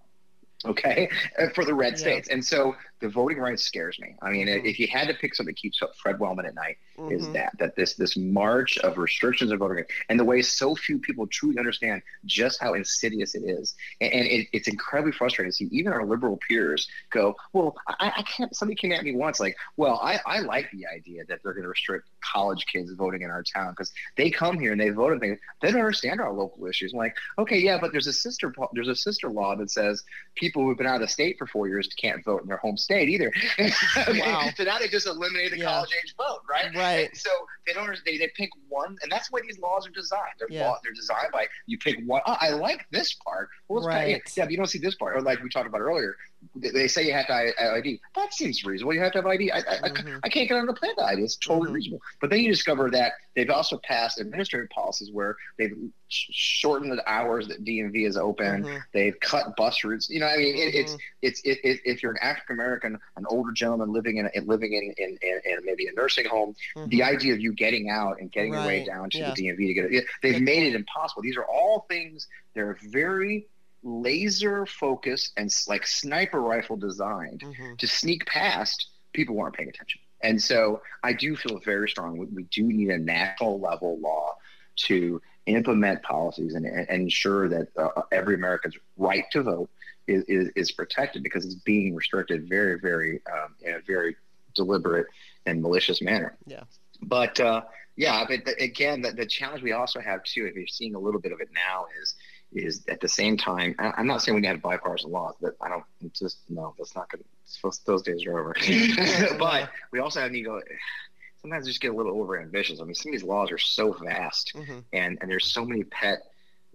okay for the red yeah. states and so the voting rights scares me. I mean, mm-hmm. if you had to pick something that keeps Fred Wellman at night, mm-hmm. is that that this this march of restrictions of voting rights and the way so few people truly understand just how insidious it is, and, and it, it's incredibly frustrating to see even our liberal peers go, well, I, I, can't. Somebody came at me once, like, well, I, I like the idea that they're going to restrict college kids voting in our town because they come here and they vote and they they don't understand our local issues. I'm like, okay, yeah, but there's a sister there's a sister law that says people who've been out of state for four years can't vote in their home state state either. wow. so now they just eliminate the yeah. college age vote, right? Right. And so they don't. They, they pick one, and that's the way these laws are designed. They're yeah. law, they're designed by you pick one. Oh, I like this part. Well, right. yeah, but you don't see this part. Or like we talked about earlier, they say you have to have ID. That seems reasonable. You have to have ID. I, I, mm-hmm. I, I can't get on the plan the ID. It's totally mm-hmm. reasonable. But then you discover that they've also passed administrative policies where they've shortened the hours that DMV is open. Mm-hmm. They've cut bus routes. You know, I mean, it, it's mm-hmm. it's it, it, if you're an African American, an older gentleman living in living in in, in, in maybe a nursing home, mm-hmm. the idea of you getting out and getting right. your way down to yeah. the DMV to get it, they've made it impossible. These are all things that are very laser focused and like sniper rifle designed mm-hmm. to sneak past people who aren't paying attention. And so I do feel very strong. We, we do need a national level law to implement policies and, and ensure that uh, every American's right to vote is, is, is, protected because it's being restricted very, very um, in a very deliberate and malicious manner. Yeah. But uh, yeah, but again, the, the challenge we also have too, if you're seeing a little bit of it now, is is at the same time. I'm not saying we need to have bipartisan laws, but I don't just no, that's not good. Those days are over. but we also have to go. Sometimes just get a little over ambitious. I mean, some of these laws are so vast, mm-hmm. and and there's so many pet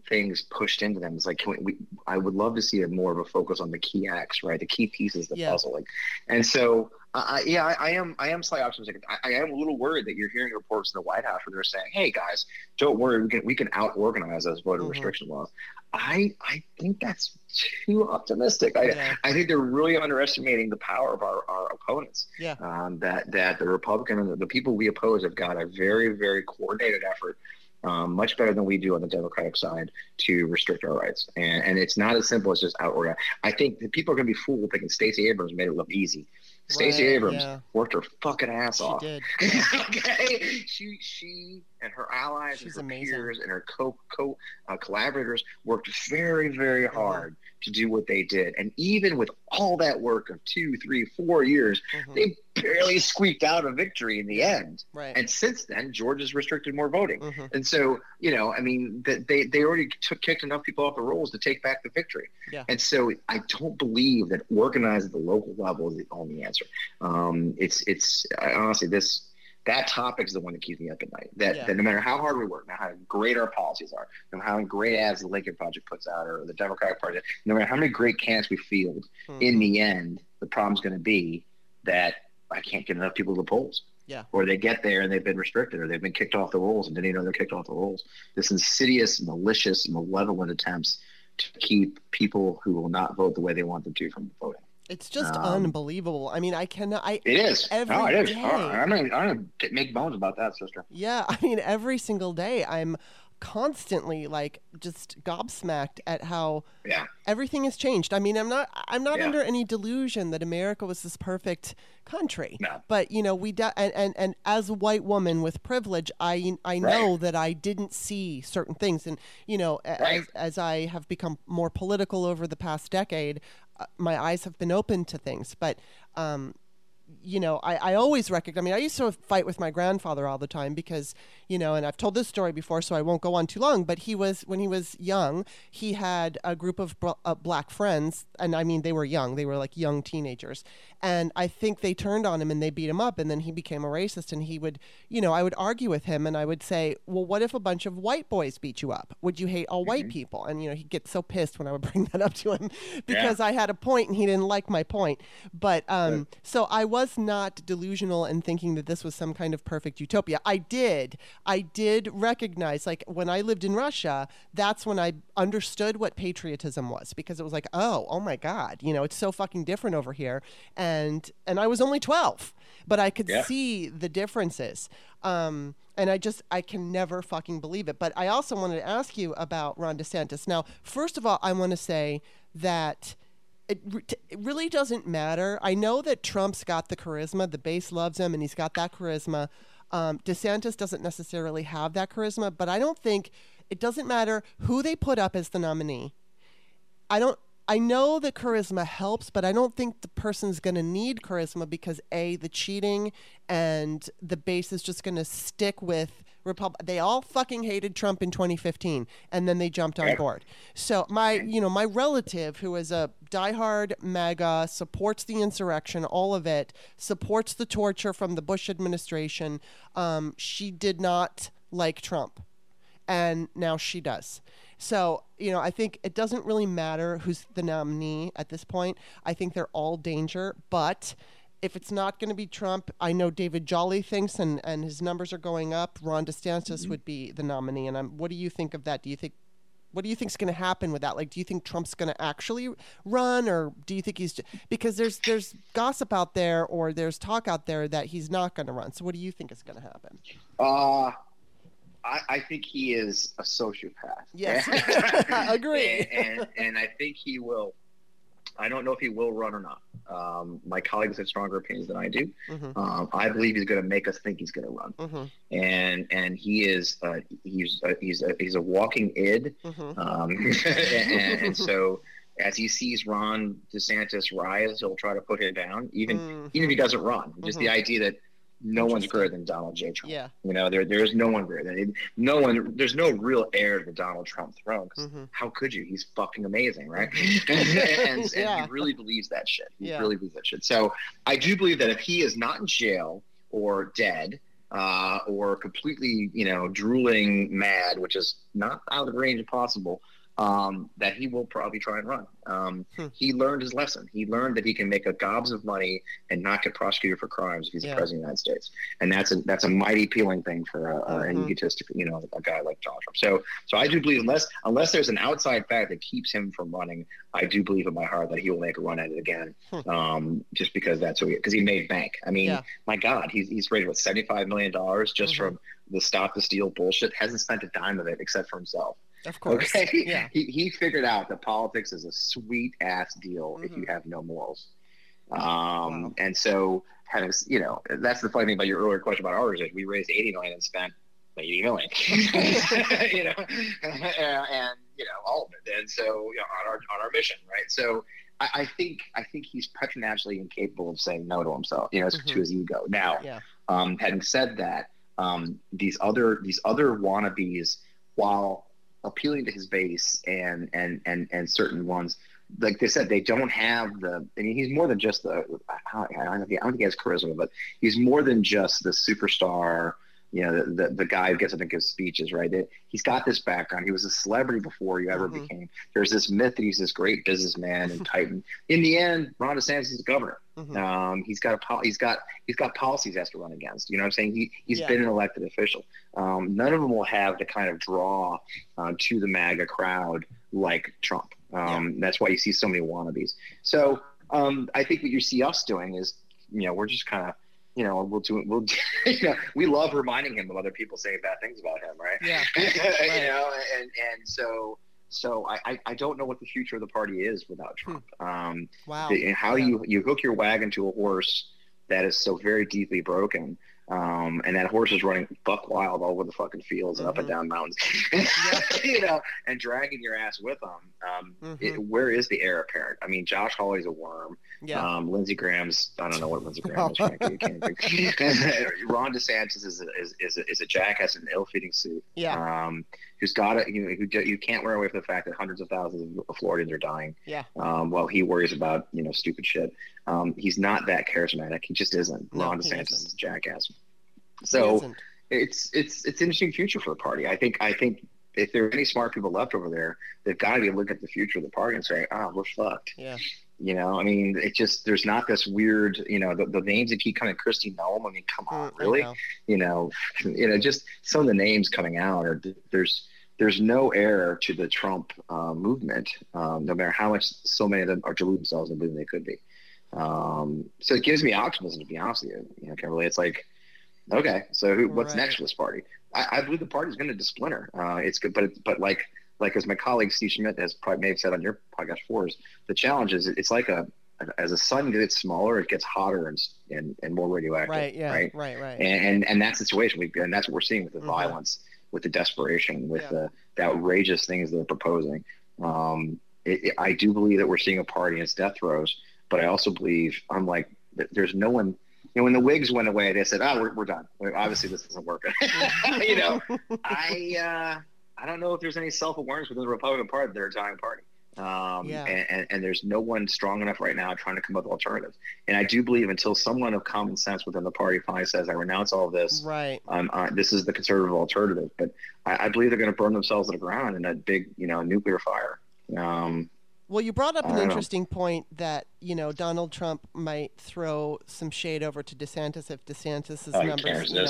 things pushed into them. It's like, we, we, I would love to see a more of a focus on the key acts, right? The key pieces, of the yeah. puzzle. Like, and so, uh, yeah, I, I, am, I am slightly optimistic. I, I, am a little worried that you're hearing reports in the White House where they're saying, "Hey, guys, don't worry, we can, we can out organize those voter mm-hmm. restriction laws." I, I think that's too optimistic. I, yeah. I think they're really underestimating the power of our, our opponents. Yeah. Um, that, that the Republican and the, the people we oppose have got a very, very coordinated effort um, much better than we do on the Democratic side to restrict our rights. And, and it's not as simple as just out I think that people are going to be fooled thinking Stacey Abrams made it look easy. Stacey Right, Abrams yeah. worked her fucking ass She off. did. okay, she she and her allies She's and her amazing. peers and her co co uh, collaborators worked very very hard to do what they did, and even with all that work of two, three, four years, Mhm. they barely squeaked out a victory in the end. Right. And since then, Georgia's restricted more voting. Mhm. And so, you know, I mean, th- they they already took kicked enough people off the rolls to take back the victory. Yeah. And so, I don't believe that organized at the local level is the only answer. Um, it's it's I, honestly this that topic is the one that keeps me up at night. That, Yeah. that no matter how hard we work, no matter how great our policies are, no matter how great ads the Lincoln Project puts out or the Democratic Party, no matter how many great candidates we field, in Mhm. the end, the problem's going to be that I can't get enough people to the polls. Yeah. Or they get there and they've been restricted or they've been kicked off the rolls and didn't even know they're kicked off the rolls. This insidious, malicious, malevolent attempts to keep people who will not vote the way they want them to from voting. It's just Um, unbelievable. I mean, I cannot. I It is. Every no, it is. day. Oh, I'm not, I'm not make bones about that, sister. Yeah, I mean, every single day I'm constantly like just gobsmacked at how Yeah. everything has changed. I mean, I'm not I'm not Yeah. under any delusion that America was this perfect country. No. But, you know, we de- and, and and as a white woman with privilege, I I know that I didn't see certain things and, you know, Right. as as I have become more political over the past decade, my eyes have been open to things, but um you know, I, I always recognize. I mean, I used to fight with my grandfather all the time because, you know, and I've told this story before, so I won't go on too long. But he was when he was young, he had a group of uh, black friends, and I mean, they were young; they were like young teenagers, and I think they turned on him and they beat him up, and then he became a racist. And he would, you know, I would argue with him, and I would say, "Well, what if a bunch of white boys beat you up? Would you hate all white people?" And you know, he'd get so pissed when I would bring that up to him because I had a point and he didn't like my point. But um, so I was not delusional in thinking that this was some kind of perfect utopia. I did, I did recognize, like when I lived in Russia, that's when I understood what patriotism was because it was like, oh, oh my God, you know, it's so fucking different over here, and and I was only twelve, but I could Yeah. see the differences. Um, and I just I can never fucking believe it. But I also wanted to ask you about Ron DeSantis. Now, first of all, I want to say that it, it really doesn't matter. I know that Trump's got the charisma, the base loves him, and he's got that charisma. Um, DeSantis doesn't necessarily have that charisma, but I don't think it doesn't matter who they put up as the nominee. I don't. I know that charisma helps, but I don't think the person's going to need charisma because a the cheating and the base is just going to stick with Repub. They all fucking hated Trump in 2015, and then they jumped on board. So my, you know, my relative who is a diehard MAGA supports the insurrection, all of it, supports the torture from the Bush administration. Um, she did not like Trump and now she does. So, you know, I think it doesn't really matter who's the nominee at this point. I think they're all danger, but if it's not going to be Trump, I know David Jolly thinks, and, and his numbers are going up. Ron DeSantis would be the nominee, and I'm, what do you think of that? Do you think what do you think's going to happen with that? Like, do you think Trump's going to actually run, or do you think he's j- because there's there's gossip out there, or there's talk out there that he's not going to run. So, what do you think is going to happen? Uh, I, I think he is a sociopath. Yes. Agree. And, and and I think he will. I don't know if he will run or not. Um, my colleagues have stronger opinions than I do. hmm Um, I believe he's going to make us think he's going to run, hmm and and he is uh, he's uh, he's a, he's a walking id. hmm Um, and, and so as he sees Ron DeSantis rise, he'll try to put him down, even even if he doesn't run. Just the Mhm. idea that no one's greater than Donald J. Trump. Yeah. You know, there there is no one greater than no one. There's no real heir to the Donald Trump throne. 'cause hmm How could you? He's fucking amazing, right? Mhm. and, and Yeah. he really believes that shit. He Yeah. really believes that shit. So I do believe that if he is not in jail or dead. Uh, or completely, you know, drooling mad, which is not out of the range of possible, um, that he will probably try and run. Um, Hmm. He learned his lesson. He learned that he can make a gobs of money and not get prosecuted for crimes if he's Yeah. the president of the United States, and that's a that's a mighty appealing thing for a, a, an Mhm. egotistic, you know, a guy like Donald Trump. So, so I do believe unless unless there's an outside fact that keeps him from running, I do believe in my heart that he will make a run at it again, Hmm. um, just because that's who he because he made bank. I mean, Yeah. my God, he's he's raised what seventy five million dollars just Mhm. from the stop the steal bullshit. Hasn't spent a dime of it except for himself. Of course. Okay, Yeah. he he figured out that politics is a sweet ass deal if you Mhm. have no morals. Um, Wow. And so, having s- you know, that's the funny thing about your earlier question about ours is we raised 80 million and spent 80 million, you know, and, you know all of it. And so, you know, on our on our mission, right? So. I, I think I think he's preternaturally incapable of saying no to himself, you know, Mhm. to his ego. Now, Yeah. um, having said that, um, these other these other wannabes, while appealing to his base and and and and certain ones, like they said, they don't have the. I mean, he's more than just the. I don't, I don't think he has charisma, but he's more than just the superstar. You know, the, the, the guy who gets up and gives speeches, right? That he's got this background. He was a celebrity before you ever Mhm. became. There's this myth that he's this great businessman and titan. In the end, Ron DeSantis is the governor. Mhm. Um, he's got a pol- he's got he's got policies he has to run against. You know what I'm saying? He he's Yeah. been an elected official. Um, none of them will have the kind of draw uh, to the MAGA crowd like Trump. Um, That's why you see so many wannabes. So um, I think what you see us doing is, you know, we're just kind of, you know, we'll do it. We'll, do, you know, we love reminding him of other people saying bad things about him, right? Yeah. you know, and and so so I, I I don't know what the future of the party is without Trump. Um, Wow. the- how Yeah. you you hook your wagon to a horse that is so very deeply broken um, and that horse is running buck wild all over the fucking fields and up and Mhm. down mountains you know and dragging your ass with them um, Mhm. it, where is the heir apparent i mean josh hawley's a worm Yeah. um, lindsey graham's i don't know what lindsey graham is frankly ron desantis is a, is, is, a, is a jackass in an ill-fitting suit yeah. um, who's got it, you know, who you can't wear away from the fact that hundreds of thousands of Floridians are dying. Yeah. Um, while he worries about you know stupid shit. Um, he's not that charismatic. He just isn't. No, Ron DeSantis isn't. is a jackass. So it's it's it's an interesting future for the party. I think I think if there are any smart people left over there, they've got to be looking at the future of the party and saying, "Ah, we're fucked." Yeah. You know, I mean, it just there's not this weird, you know, the, the names that keep coming, Kristi Noem. I mean, come on, Mm, really? know. you know, you know, just some of the names coming out are there's there's no heir to the Trump uh, movement, um, no matter how much so many of them are deluding themselves and believing they could be. Um, so it gives me optimism, to be honest with you. You know, Kimberly, it's like, okay, so who, what's Right. next for this party? I, I believe the party's going to splinter. Uh, it's good, but it, but like like as my colleague Steve Schmidt has probably may have said on your podcast before, is the challenge is it's like a as the sun gets smaller, it gets hotter and and, and more radioactive. Right. Yeah. Right Right. Right. and and, and that's the situation we and that's what we're seeing with the Mhm. violence with the desperation with Yeah. the, the outrageous things they're proposing um it, it- i do believe that we're seeing a party in its death throes but i also believe i'm like there's no one know when the Whigs went away they said oh we're, we're done obviously this isn't working you know i uh i don't know if there's any self-awareness within the republican party that they're a dying party um, Yeah. and, and, and there's no one strong enough right now trying to come up with alternatives. And I do believe until someone of common sense within the party finally says, I renounce all this, Right. um, uh, this is the conservative alternative. But I, I believe they're going to burn themselves to the ground in a big, you know, nuclear fire. Um, Well, you brought up an interesting point that you know Donald Trump might throw some shade over to DeSantis if DeSantis's oh, numbers, you know,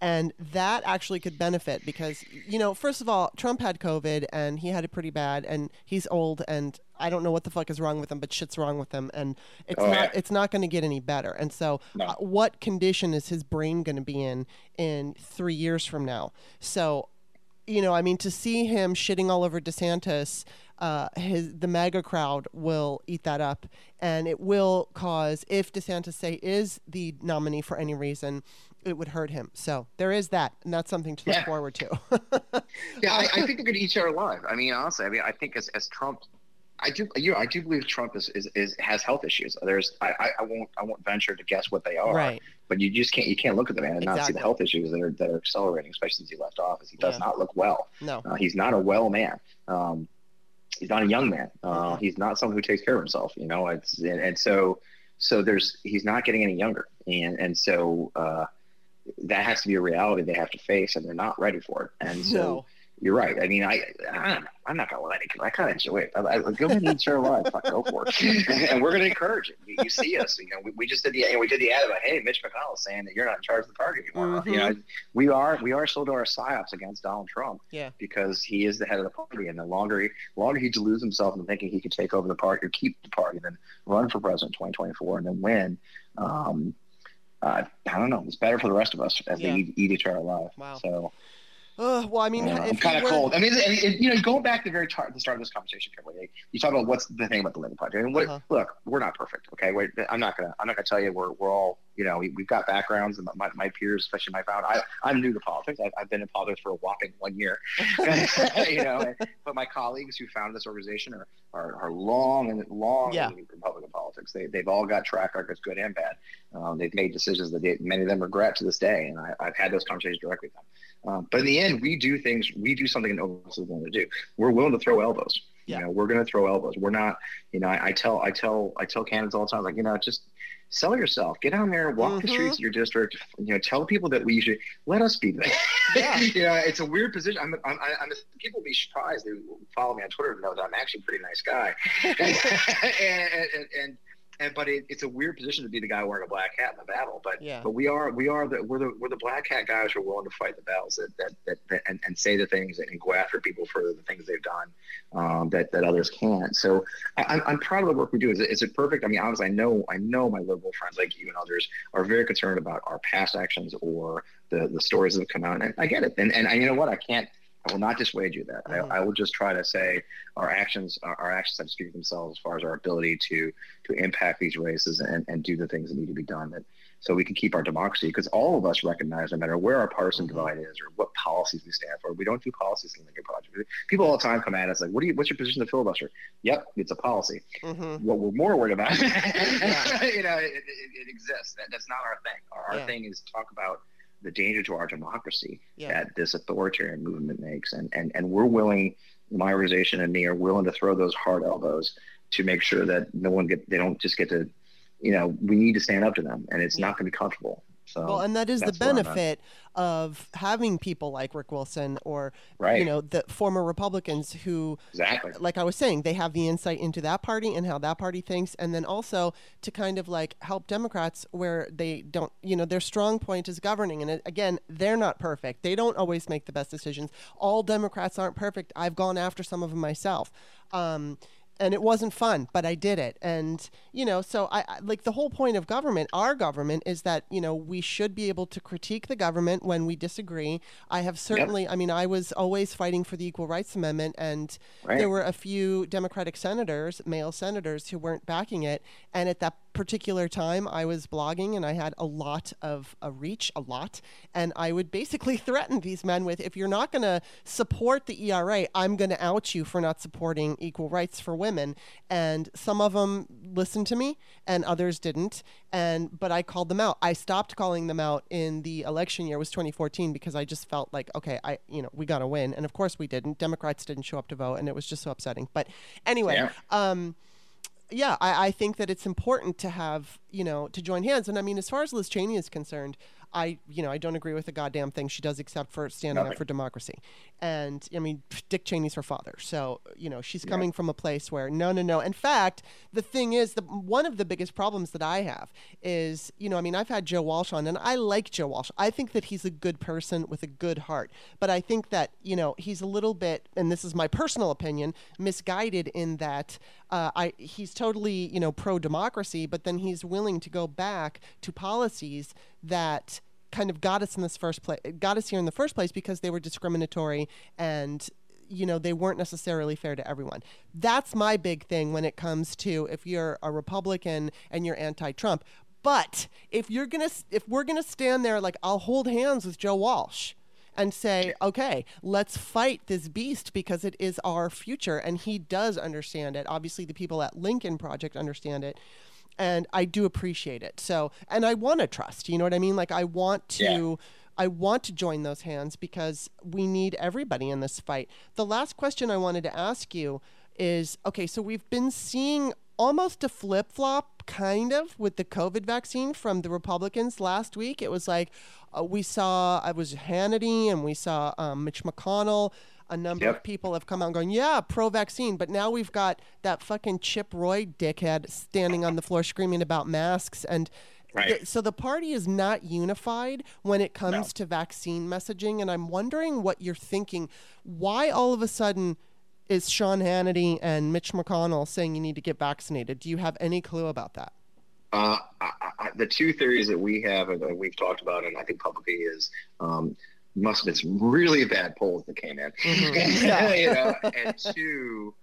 and that actually could benefit because you know first of all Trump had COVID and he had it pretty bad and he's old and I don't know what the fuck is wrong with him but shit's wrong with him and it's Oh, not yeah. it's not going to get any better and so No. uh, what condition is his brain going to be in in three years from now so you know, I mean, to see him shitting all over DeSantis, uh, his the MAGA crowd will eat that up, and it will cause if DeSantis say is the nominee for any reason, it would hurt him. So there is that, and that's something to look Yeah. forward to. Yeah, I, I think they're going to eat each other alive. I mean, honestly, I mean, I think as, as Trump, I do, you know, I do believe Trump is, is, is has health issues. There's, I, I, I won't, I won't venture to guess what they are. right. But you just can't, you can't look at the man and not see the health issues that are that are accelerating, especially since he left office. He does Yeah. not look well. No. Uh, he's not a well man. Um, he's not a young man. Uh, he's not someone who takes care of himself. You know, it's and, and so so there's he's not getting any younger, and and so uh, that has to be a reality they have to face, and they're not ready for it. And so No. You're right. I mean, I, I I'm not gonna let it. I kind of enjoy it. I, I, go ahead and your life. Fuck, go for it. and we're gonna encourage it. You, you see us. You know, we, we just did the we did the ad about hey, Mitch McConnell saying that you're not in charge of the party anymore. You know, we are we are to our psyops against Donald Trump Yeah. because he is the head of the party, and the longer he longer he deludes himself into thinking he can take over the party or keep the party, then run for president 2024 and then win. Um, uh, I don't know. It's better for the rest of us as Yeah. they eat, eat each other alive. Wow. So Uh, well, I mean, Uh, I'm kind of were- cold. I mean, it, it- you know, going back to the very tar- the start of this conversation, Kimberly, you talk about what's the thing about the Lincoln Project. And what, Uh-huh. look, we're not perfect. Okay, Wait, I'm not gonna I'm not gonna tell you we're we're all you know we, we've got backgrounds and my, my peers, especially my found. I I'm new to politics. I, I've been in politics for a whopping one year. you know, but my colleagues who founded this organization are are, are long and long Yeah. in Republican politics. They they've all got track records, good and bad. Um, they've made decisions that they, many of them regret to this day, and I, I've had those conversations directly with them. Um, but in the end, we do things. We do something no one else is willing to do. We're willing to throw elbows. Yeah. You know, we're going to throw elbows. We're not. You know, I, I tell I tell I tell candidates all the time, like you know, just sell yourself. Get out there, walk the Mhm. streets of your district. You know, tell people that we should let us be there. Yeah. you know, it's a weird position. I'm, I'm, I'm people will be surprised. They follow me on Twitter to know that I'm actually a pretty nice guy. and, and, and and but it, it's a weird position to be the guy wearing a black hat in the battle. But Yeah. but we are we are the we're the we're the black hat guys who are willing to fight the battles that that, that, that and, and say the things and go after people for the things they've done um, that that others can't. So I, I'm- I'm proud of the work we do. Is it, is it perfect? I mean, honestly, I know I know my liberal friends like you and others are very concerned about our past actions or the the stories that have come out. And I get it. And and, and you know what? I can't. I will not dissuade you that. Mhm. I, I will just try to say our actions, our, our actions have to speak for themselves as far as our ability to to impact these races and, and do the things that need to be done that so we can keep our democracy because all of us recognize no matter where our partisan Mhm. divide is or what policies we stand for, we don't do policies in the Lincoln Project. People all the time come at us like, "What do you? What's your position to filibuster?" Yep, it's a policy. Mhm. What we're more worried about, you know, it, it, it exists. That, that's not our thing. Our, our thing is talk about the danger to our democracy Yeah. that this authoritarian movement makes, and and and we're willing, my organization and me are willing to throw those hard elbows to make sure that no one get they don't just get to, you know, we need to stand up to them, and it's Yeah. not going to be comfortable. So Well, and that is the that's where I'm at. benefit of having people like Rick Wilson or right, you know the former Republicans who exactly, like I was saying, they have the insight into that party and how that party thinks, and then also to kind of like help Democrats where they don't, you know, their strong point is governing. And again, they're not perfect. They don't always make the best decisions. All Democrats aren't perfect. I've gone after some of them myself. Um, and it wasn't fun, but I did it. And you know, so I, I like the whole point of government, our government, is that you know we should be able to critique the government when we disagree. I have certainly, I mean, I was always fighting for the Equal Rights Amendment, and right, there were a few Democratic senators, male senators, who weren't backing it. And at that particular time, I was blogging and I had a lot of a reach, a lot. And I would basically threaten these men with if you're not going to support the ERA, I'm going to out you for not supporting equal rights for women. And some of them listened to me and others didn't. And but I called them out. I stopped calling them out in the election year it was 2014 because I just felt like okay, I you know, we got to win. And of course we didn't. Democrats didn't show up to vote and it was just so upsetting. But anyway, Yeah. um yeah, I, I think that it's important to have, you know, to join hands. And I mean, as far as Liz Cheney is concerned, I, you know, I don't agree with a goddamn thing she does except for standing up for democracy. And I mean, Dick Cheney's her father. So, you know, she's coming from a place where no, no, no. In fact, the thing is, the one of the biggest problems that I have is, you know, I mean, I've had Joe Walsh on and I like Joe Walsh. I think that he's a good person with a good heart. But I think that, you know, he's a little bit, and this is my personal opinion, misguided in that uh, I he's totally, you know, pro democracy, but then he's willing to go back to policies that kind of got us in this first place, got us here in the first place because they were discriminatory and you know they weren't necessarily fair to everyone. That's my big thing when it comes to if you're a Republican and you're anti-Trump. But if you're gonna, if we're gonna stand there like I'll hold hands with Joe Walsh and say, okay, let's fight this beast because it is our future. And he does understand it. Obviously, the people at Lincoln Project understand it. And I do appreciate it. So, and I want to trust, you know what I mean? Like, I want to. Yeah. I want to join those hands because we need everybody in this fight. The last question I wanted to ask you is okay, so we've been seeing almost a flip flop, kind of, with the COVID vaccine from the Republicans last week. It was like uh, we saw, I was Hannity and we saw um, Mitch McConnell. A number of people have come out going, yeah, pro vaccine. But now we've got that fucking Chip Roy dickhead standing on the floor screaming about masks. And Right. so the party is not unified when it comes No. to vaccine messaging. And I'm wondering what you're thinking. Why all of a sudden is Sean Hannity and Mitch McConnell saying you need to get vaccinated? Do you have any clue about that? Uh, I, I, the two theories that we have and that we've talked about, and I think publicly, is um, must have been some really bad polls that came in. Mhm. Yeah. you know, and two,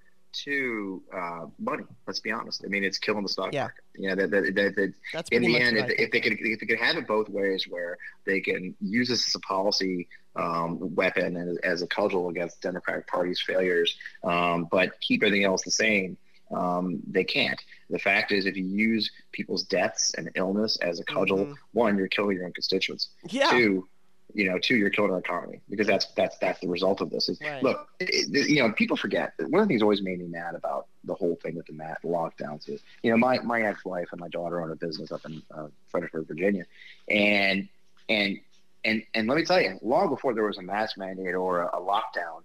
two, uh, money. Let's be honest. I mean, it's killing the stock Yeah. market. You know, that, that, that, that That's in the end, if, if they could if they could have it both ways, where they can use this as a policy um, weapon and as a cudgel against Democratic Party's failures, um, but keep everything else the same, um, they can't. The fact is, if you use people's deaths and illness as a cudgel, Mhm. one, you're killing your own constituents. yeah. Two, you know, two, you're killing our economy because that's that's that's the result of this. Is Right. look, it, it- you know, people forget. that One of the things always made me mad about the whole thing with the mat lockdowns is, you know, my my ex-wife and my daughter own a business up in uh, Fredericksburg, Virginia, and and and and let me tell you, long before there was a mask mandate or a, a lockdown,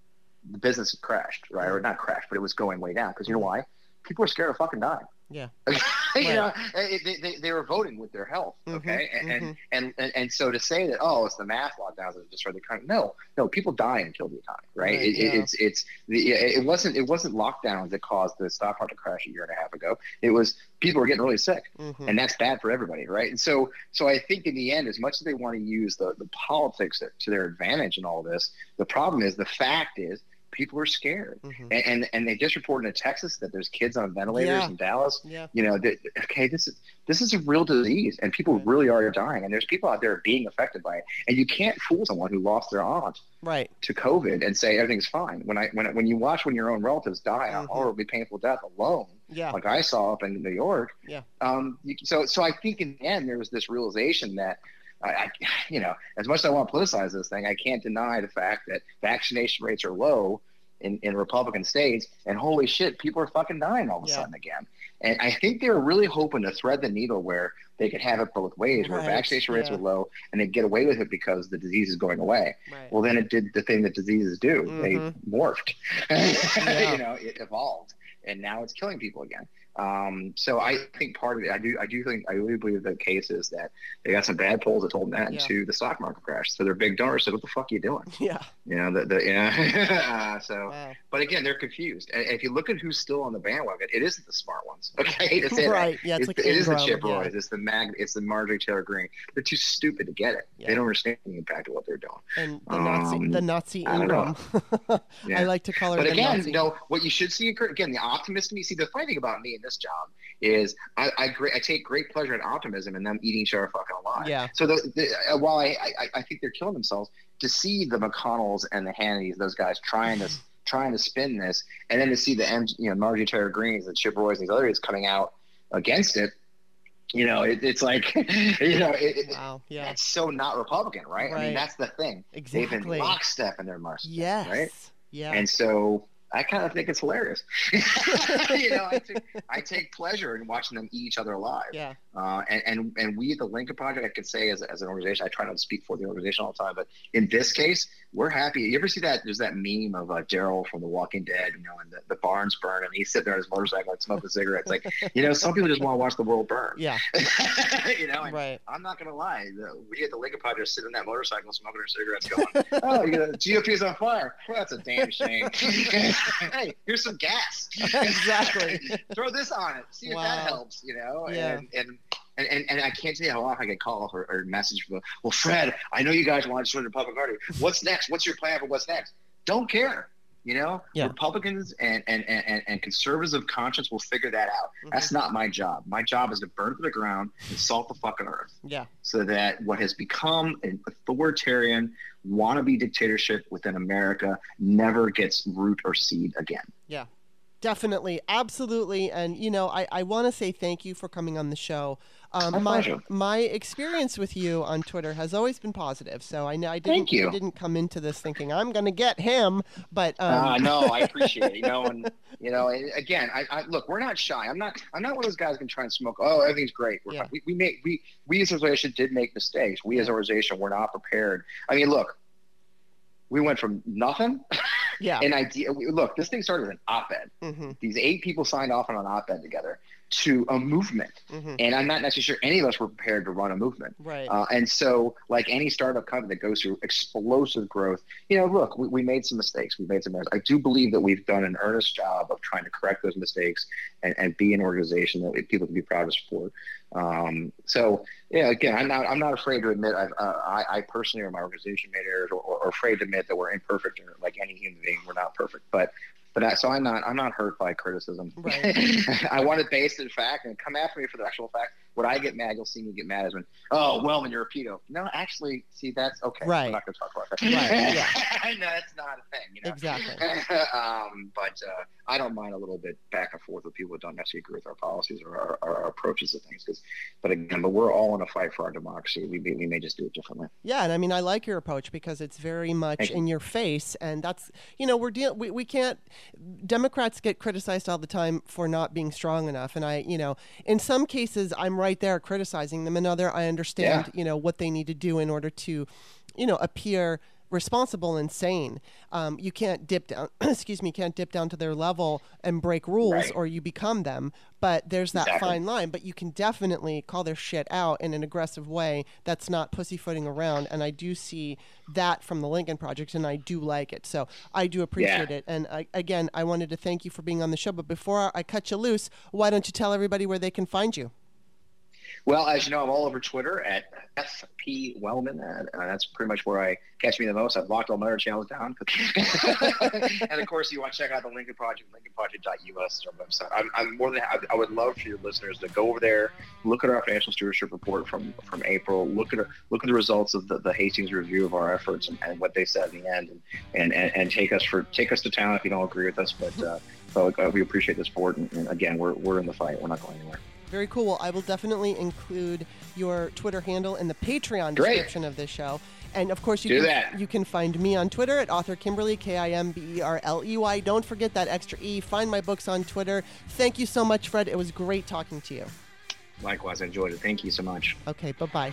the business had crashed, right? Or not crashed, but it was going way down because you know why? People were scared of fucking dying. Yeah. you Right. know, they, they, they were voting with their health. Mhm, Okay. And, mhm. and, and, and, so to say that, oh, it's the mass lockdowns that destroyed the economy. No, no, people die and kill the economy, right? Right, it, yeah. it's, it's, the, it wasn't, it wasn't lockdowns that caused the stock market to crash a year and a half ago. It was people were getting really sick Mhm. and that's bad for everybody, right? And so, so I think in the end, as much as they want to use the, the politics to their advantage in all this, the problem is the fact is people are scared, Mhm. and and, and they just reported in Texas that there's kids on ventilators Yeah. in Dallas. Yeah. You know, that, okay, this is this is a real disease, and people Right. really are dying, and there's people out there being affected by it, and you can't fool someone who lost their aunt Right. to COVID and say everything's fine. When I when when you watch when your own relatives die a Mhm. horribly painful death alone, Yeah. like I saw up in New York. Yeah. Um. You, so so I think in the end there was this realization that. I, I, you know, as much as I want to politicize this thing, I can't deny the fact that vaccination rates are low in, in Republican states, and holy shit, people are fucking dying all of a Yeah. sudden again. And I think they were really hoping to thread the needle where they could have it both ways, where Right, vaccination rates yeah. were low and they get away with it because the disease is going away. Right. Well, then it did the thing that diseases do. Mhm. They morphed. Yeah. you know, it evolved, and now it's killing people again. Um, so I think part of it, I do, I do think, I really believe the case is that they got some bad polls that told them that Yeah. to the stock market crash. So their big donors said, "What the fuck are you doing?" yeah. You know, the, the yeah. so, Wow. but again, they're confused. And if you look at who's still on the bandwagon, it isn't the smart ones. Okay, to say that. Right. Yeah. It's, It's, like it is the Chip yeah. Roys. It's the Mag. It's the Marjorie Taylor Greene. They're too stupid to get it. Yeah. They don't understand the impact of what they're doing. and the Nazi, Um, the Nazi I. Yeah. I like to call her But again, Nazi. no. What you should see again, the optimist in me. See, the funny thing about me in this job is I I, great, I take great pleasure in optimism and them eating each other fucking alive. Yeah. So the, the uh, while I, I I think they're killing themselves to see the McConnells and the Hannitys, those guys trying to trying to spin this, and then to see the M, you know Margie Taylor Greenes and Chip Roy's and these other others coming out against it. You know, it, it's like, you know, it, Wow. Yeah. that's so not Republican, right? I mean, that's the thing. exactly They've been lockstep in their march. Yes. right? Yeah. And so I kind of think it's hilarious. you know, I take, I take pleasure in watching them eat each other alive. yeah. Uh, and, and and we at the Lincoln Project, I could say as, as an organization, I try not to speak for the organization all the time, but in this case, we're happy. You ever see that? There's that meme of uh, Daryl from The Walking Dead, you know, and the, the barns burn, and he's sitting there on his motorcycle and smoking cigarettes. Like, you know, some people just want to watch the world burn. Yeah. you know, Right. I'm not gonna lie. We at the Lincoln Project are sitting in that motorcycle smoking our cigarettes, going, "Oh, you know, GOP's on fire. Well, that's a damn shame." hey, here's some gas. Exactly. Throw this on it. See if Wow. that helps. You know, Yeah. and, and and, and, and I can't tell you how often I get calls or, or message from, well, Fred, I know you guys want to join the Republican Party. What's next? What's your plan for what's next? Don't care. You know, Yeah. Republicans and, and, and, and conservatives of conscience will figure that out. Mm-hmm. That's not my job. My job is to burn to the ground and salt the fucking earth Yeah. so that what has become an authoritarian wannabe dictatorship within America never gets root or seed again. Definitely, absolutely, and you know, I, I want to say thank you for coming on the show. Um, My my pleasure. my experience with you on Twitter has always been positive, so I know I didn't Thank you. I didn't come into this thinking I'm going to get him, but um, uh, no, I appreciate it. You know, and you know, again, I, I look, we're not shy. I'm not. I'm not one of those guys who can try and smoke. Oh, everything's great. We're Yeah. We, we make we we as an organization did make mistakes. We as an organization were not prepared. I mean, look, we went from nothing. yeah, An idea. Look, this thing started as an op-ed. hmm These eight people signed off on an op-ed together to a movement. Mm-hmm. And I'm not necessarily sure any of us were prepared to run a movement. Right. Uh, and so, like any startup company that goes through explosive growth, you know, look, we, we made some mistakes. We made some errors. I do believe that we've done an earnest job of trying to correct those mistakes and, and be an organization that people can be proud to support. Um, so, yeah, again, I'm not I'm not afraid to admit I've, uh, I, I personally or my organization made errors, or, or, afraid to admit that we're imperfect or like any human being, we're not perfect. But but I, so I'm not I'm not hurt by criticism. Right. I want it based in fact and come after me for the actual fact. What I get mad, you'll see me get mad is when oh well, when you're a pedo. No, actually, see that's okay. Right. We're not going to talk about that. Right. Yeah. no, that's not a thing. You know? Exactly. um, but uh, I don't mind a little bit back and forth with people who don't necessarily agree with our policies or our, our approaches to things. Because, but again, but we're all in a fight for our democracy. We we may just do it differently. Yeah, and I mean I like your approach because it's very much in your face, and that's you know we're dealing we, we can't Democrats get criticized all the time for not being strong enough, and I you know in some cases I'm right there criticizing them. Another, I understand, yeah. you know, what they need to do in order to, you know, appear responsible and sane. Um, you can't dip down, excuse me, can't dip down to their level and break rules right. or you become them. But there's that exactly. fine line. But you can definitely call their shit out in an aggressive way that's not pussyfooting around. And I do see that from the Lincoln Project and I do like it. So I do appreciate yeah. it. And I, again, I wanted to thank you for being on the show. But before I cut you loose, why don't you tell everybody where they can find you? Well, as you know, I'm all over Twitter at FP Wellman. Uh, that's pretty much where I catch me the most. I've locked all my other channels down. and of course, you want to check out the Lincoln Project, lincolnproject.us our website. I'm, I'm more than. I would love for your listeners to go over there, look at our financial stewardship report from, from April, look at look at the results of the, the Hastings review of our efforts and, and what they said in the end, and, and, and, take us for take us to town if you don't agree with us. But uh, so uh, we appreciate the support, and, and again, we're, we're in the fight. We're not going anywhere. Very cool. Well, I will definitely include your Twitter handle in the Patreon Great. description of this show. And of course, you Do can, that. you can find me on Twitter at author Kimberley, K I M B E R L E Y. Don't forget that extra E. Find my books on Twitter. Thank you so much, Fred. It was great talking to you. Likewise, I enjoyed it. Thank you so much. Okay, bye bye.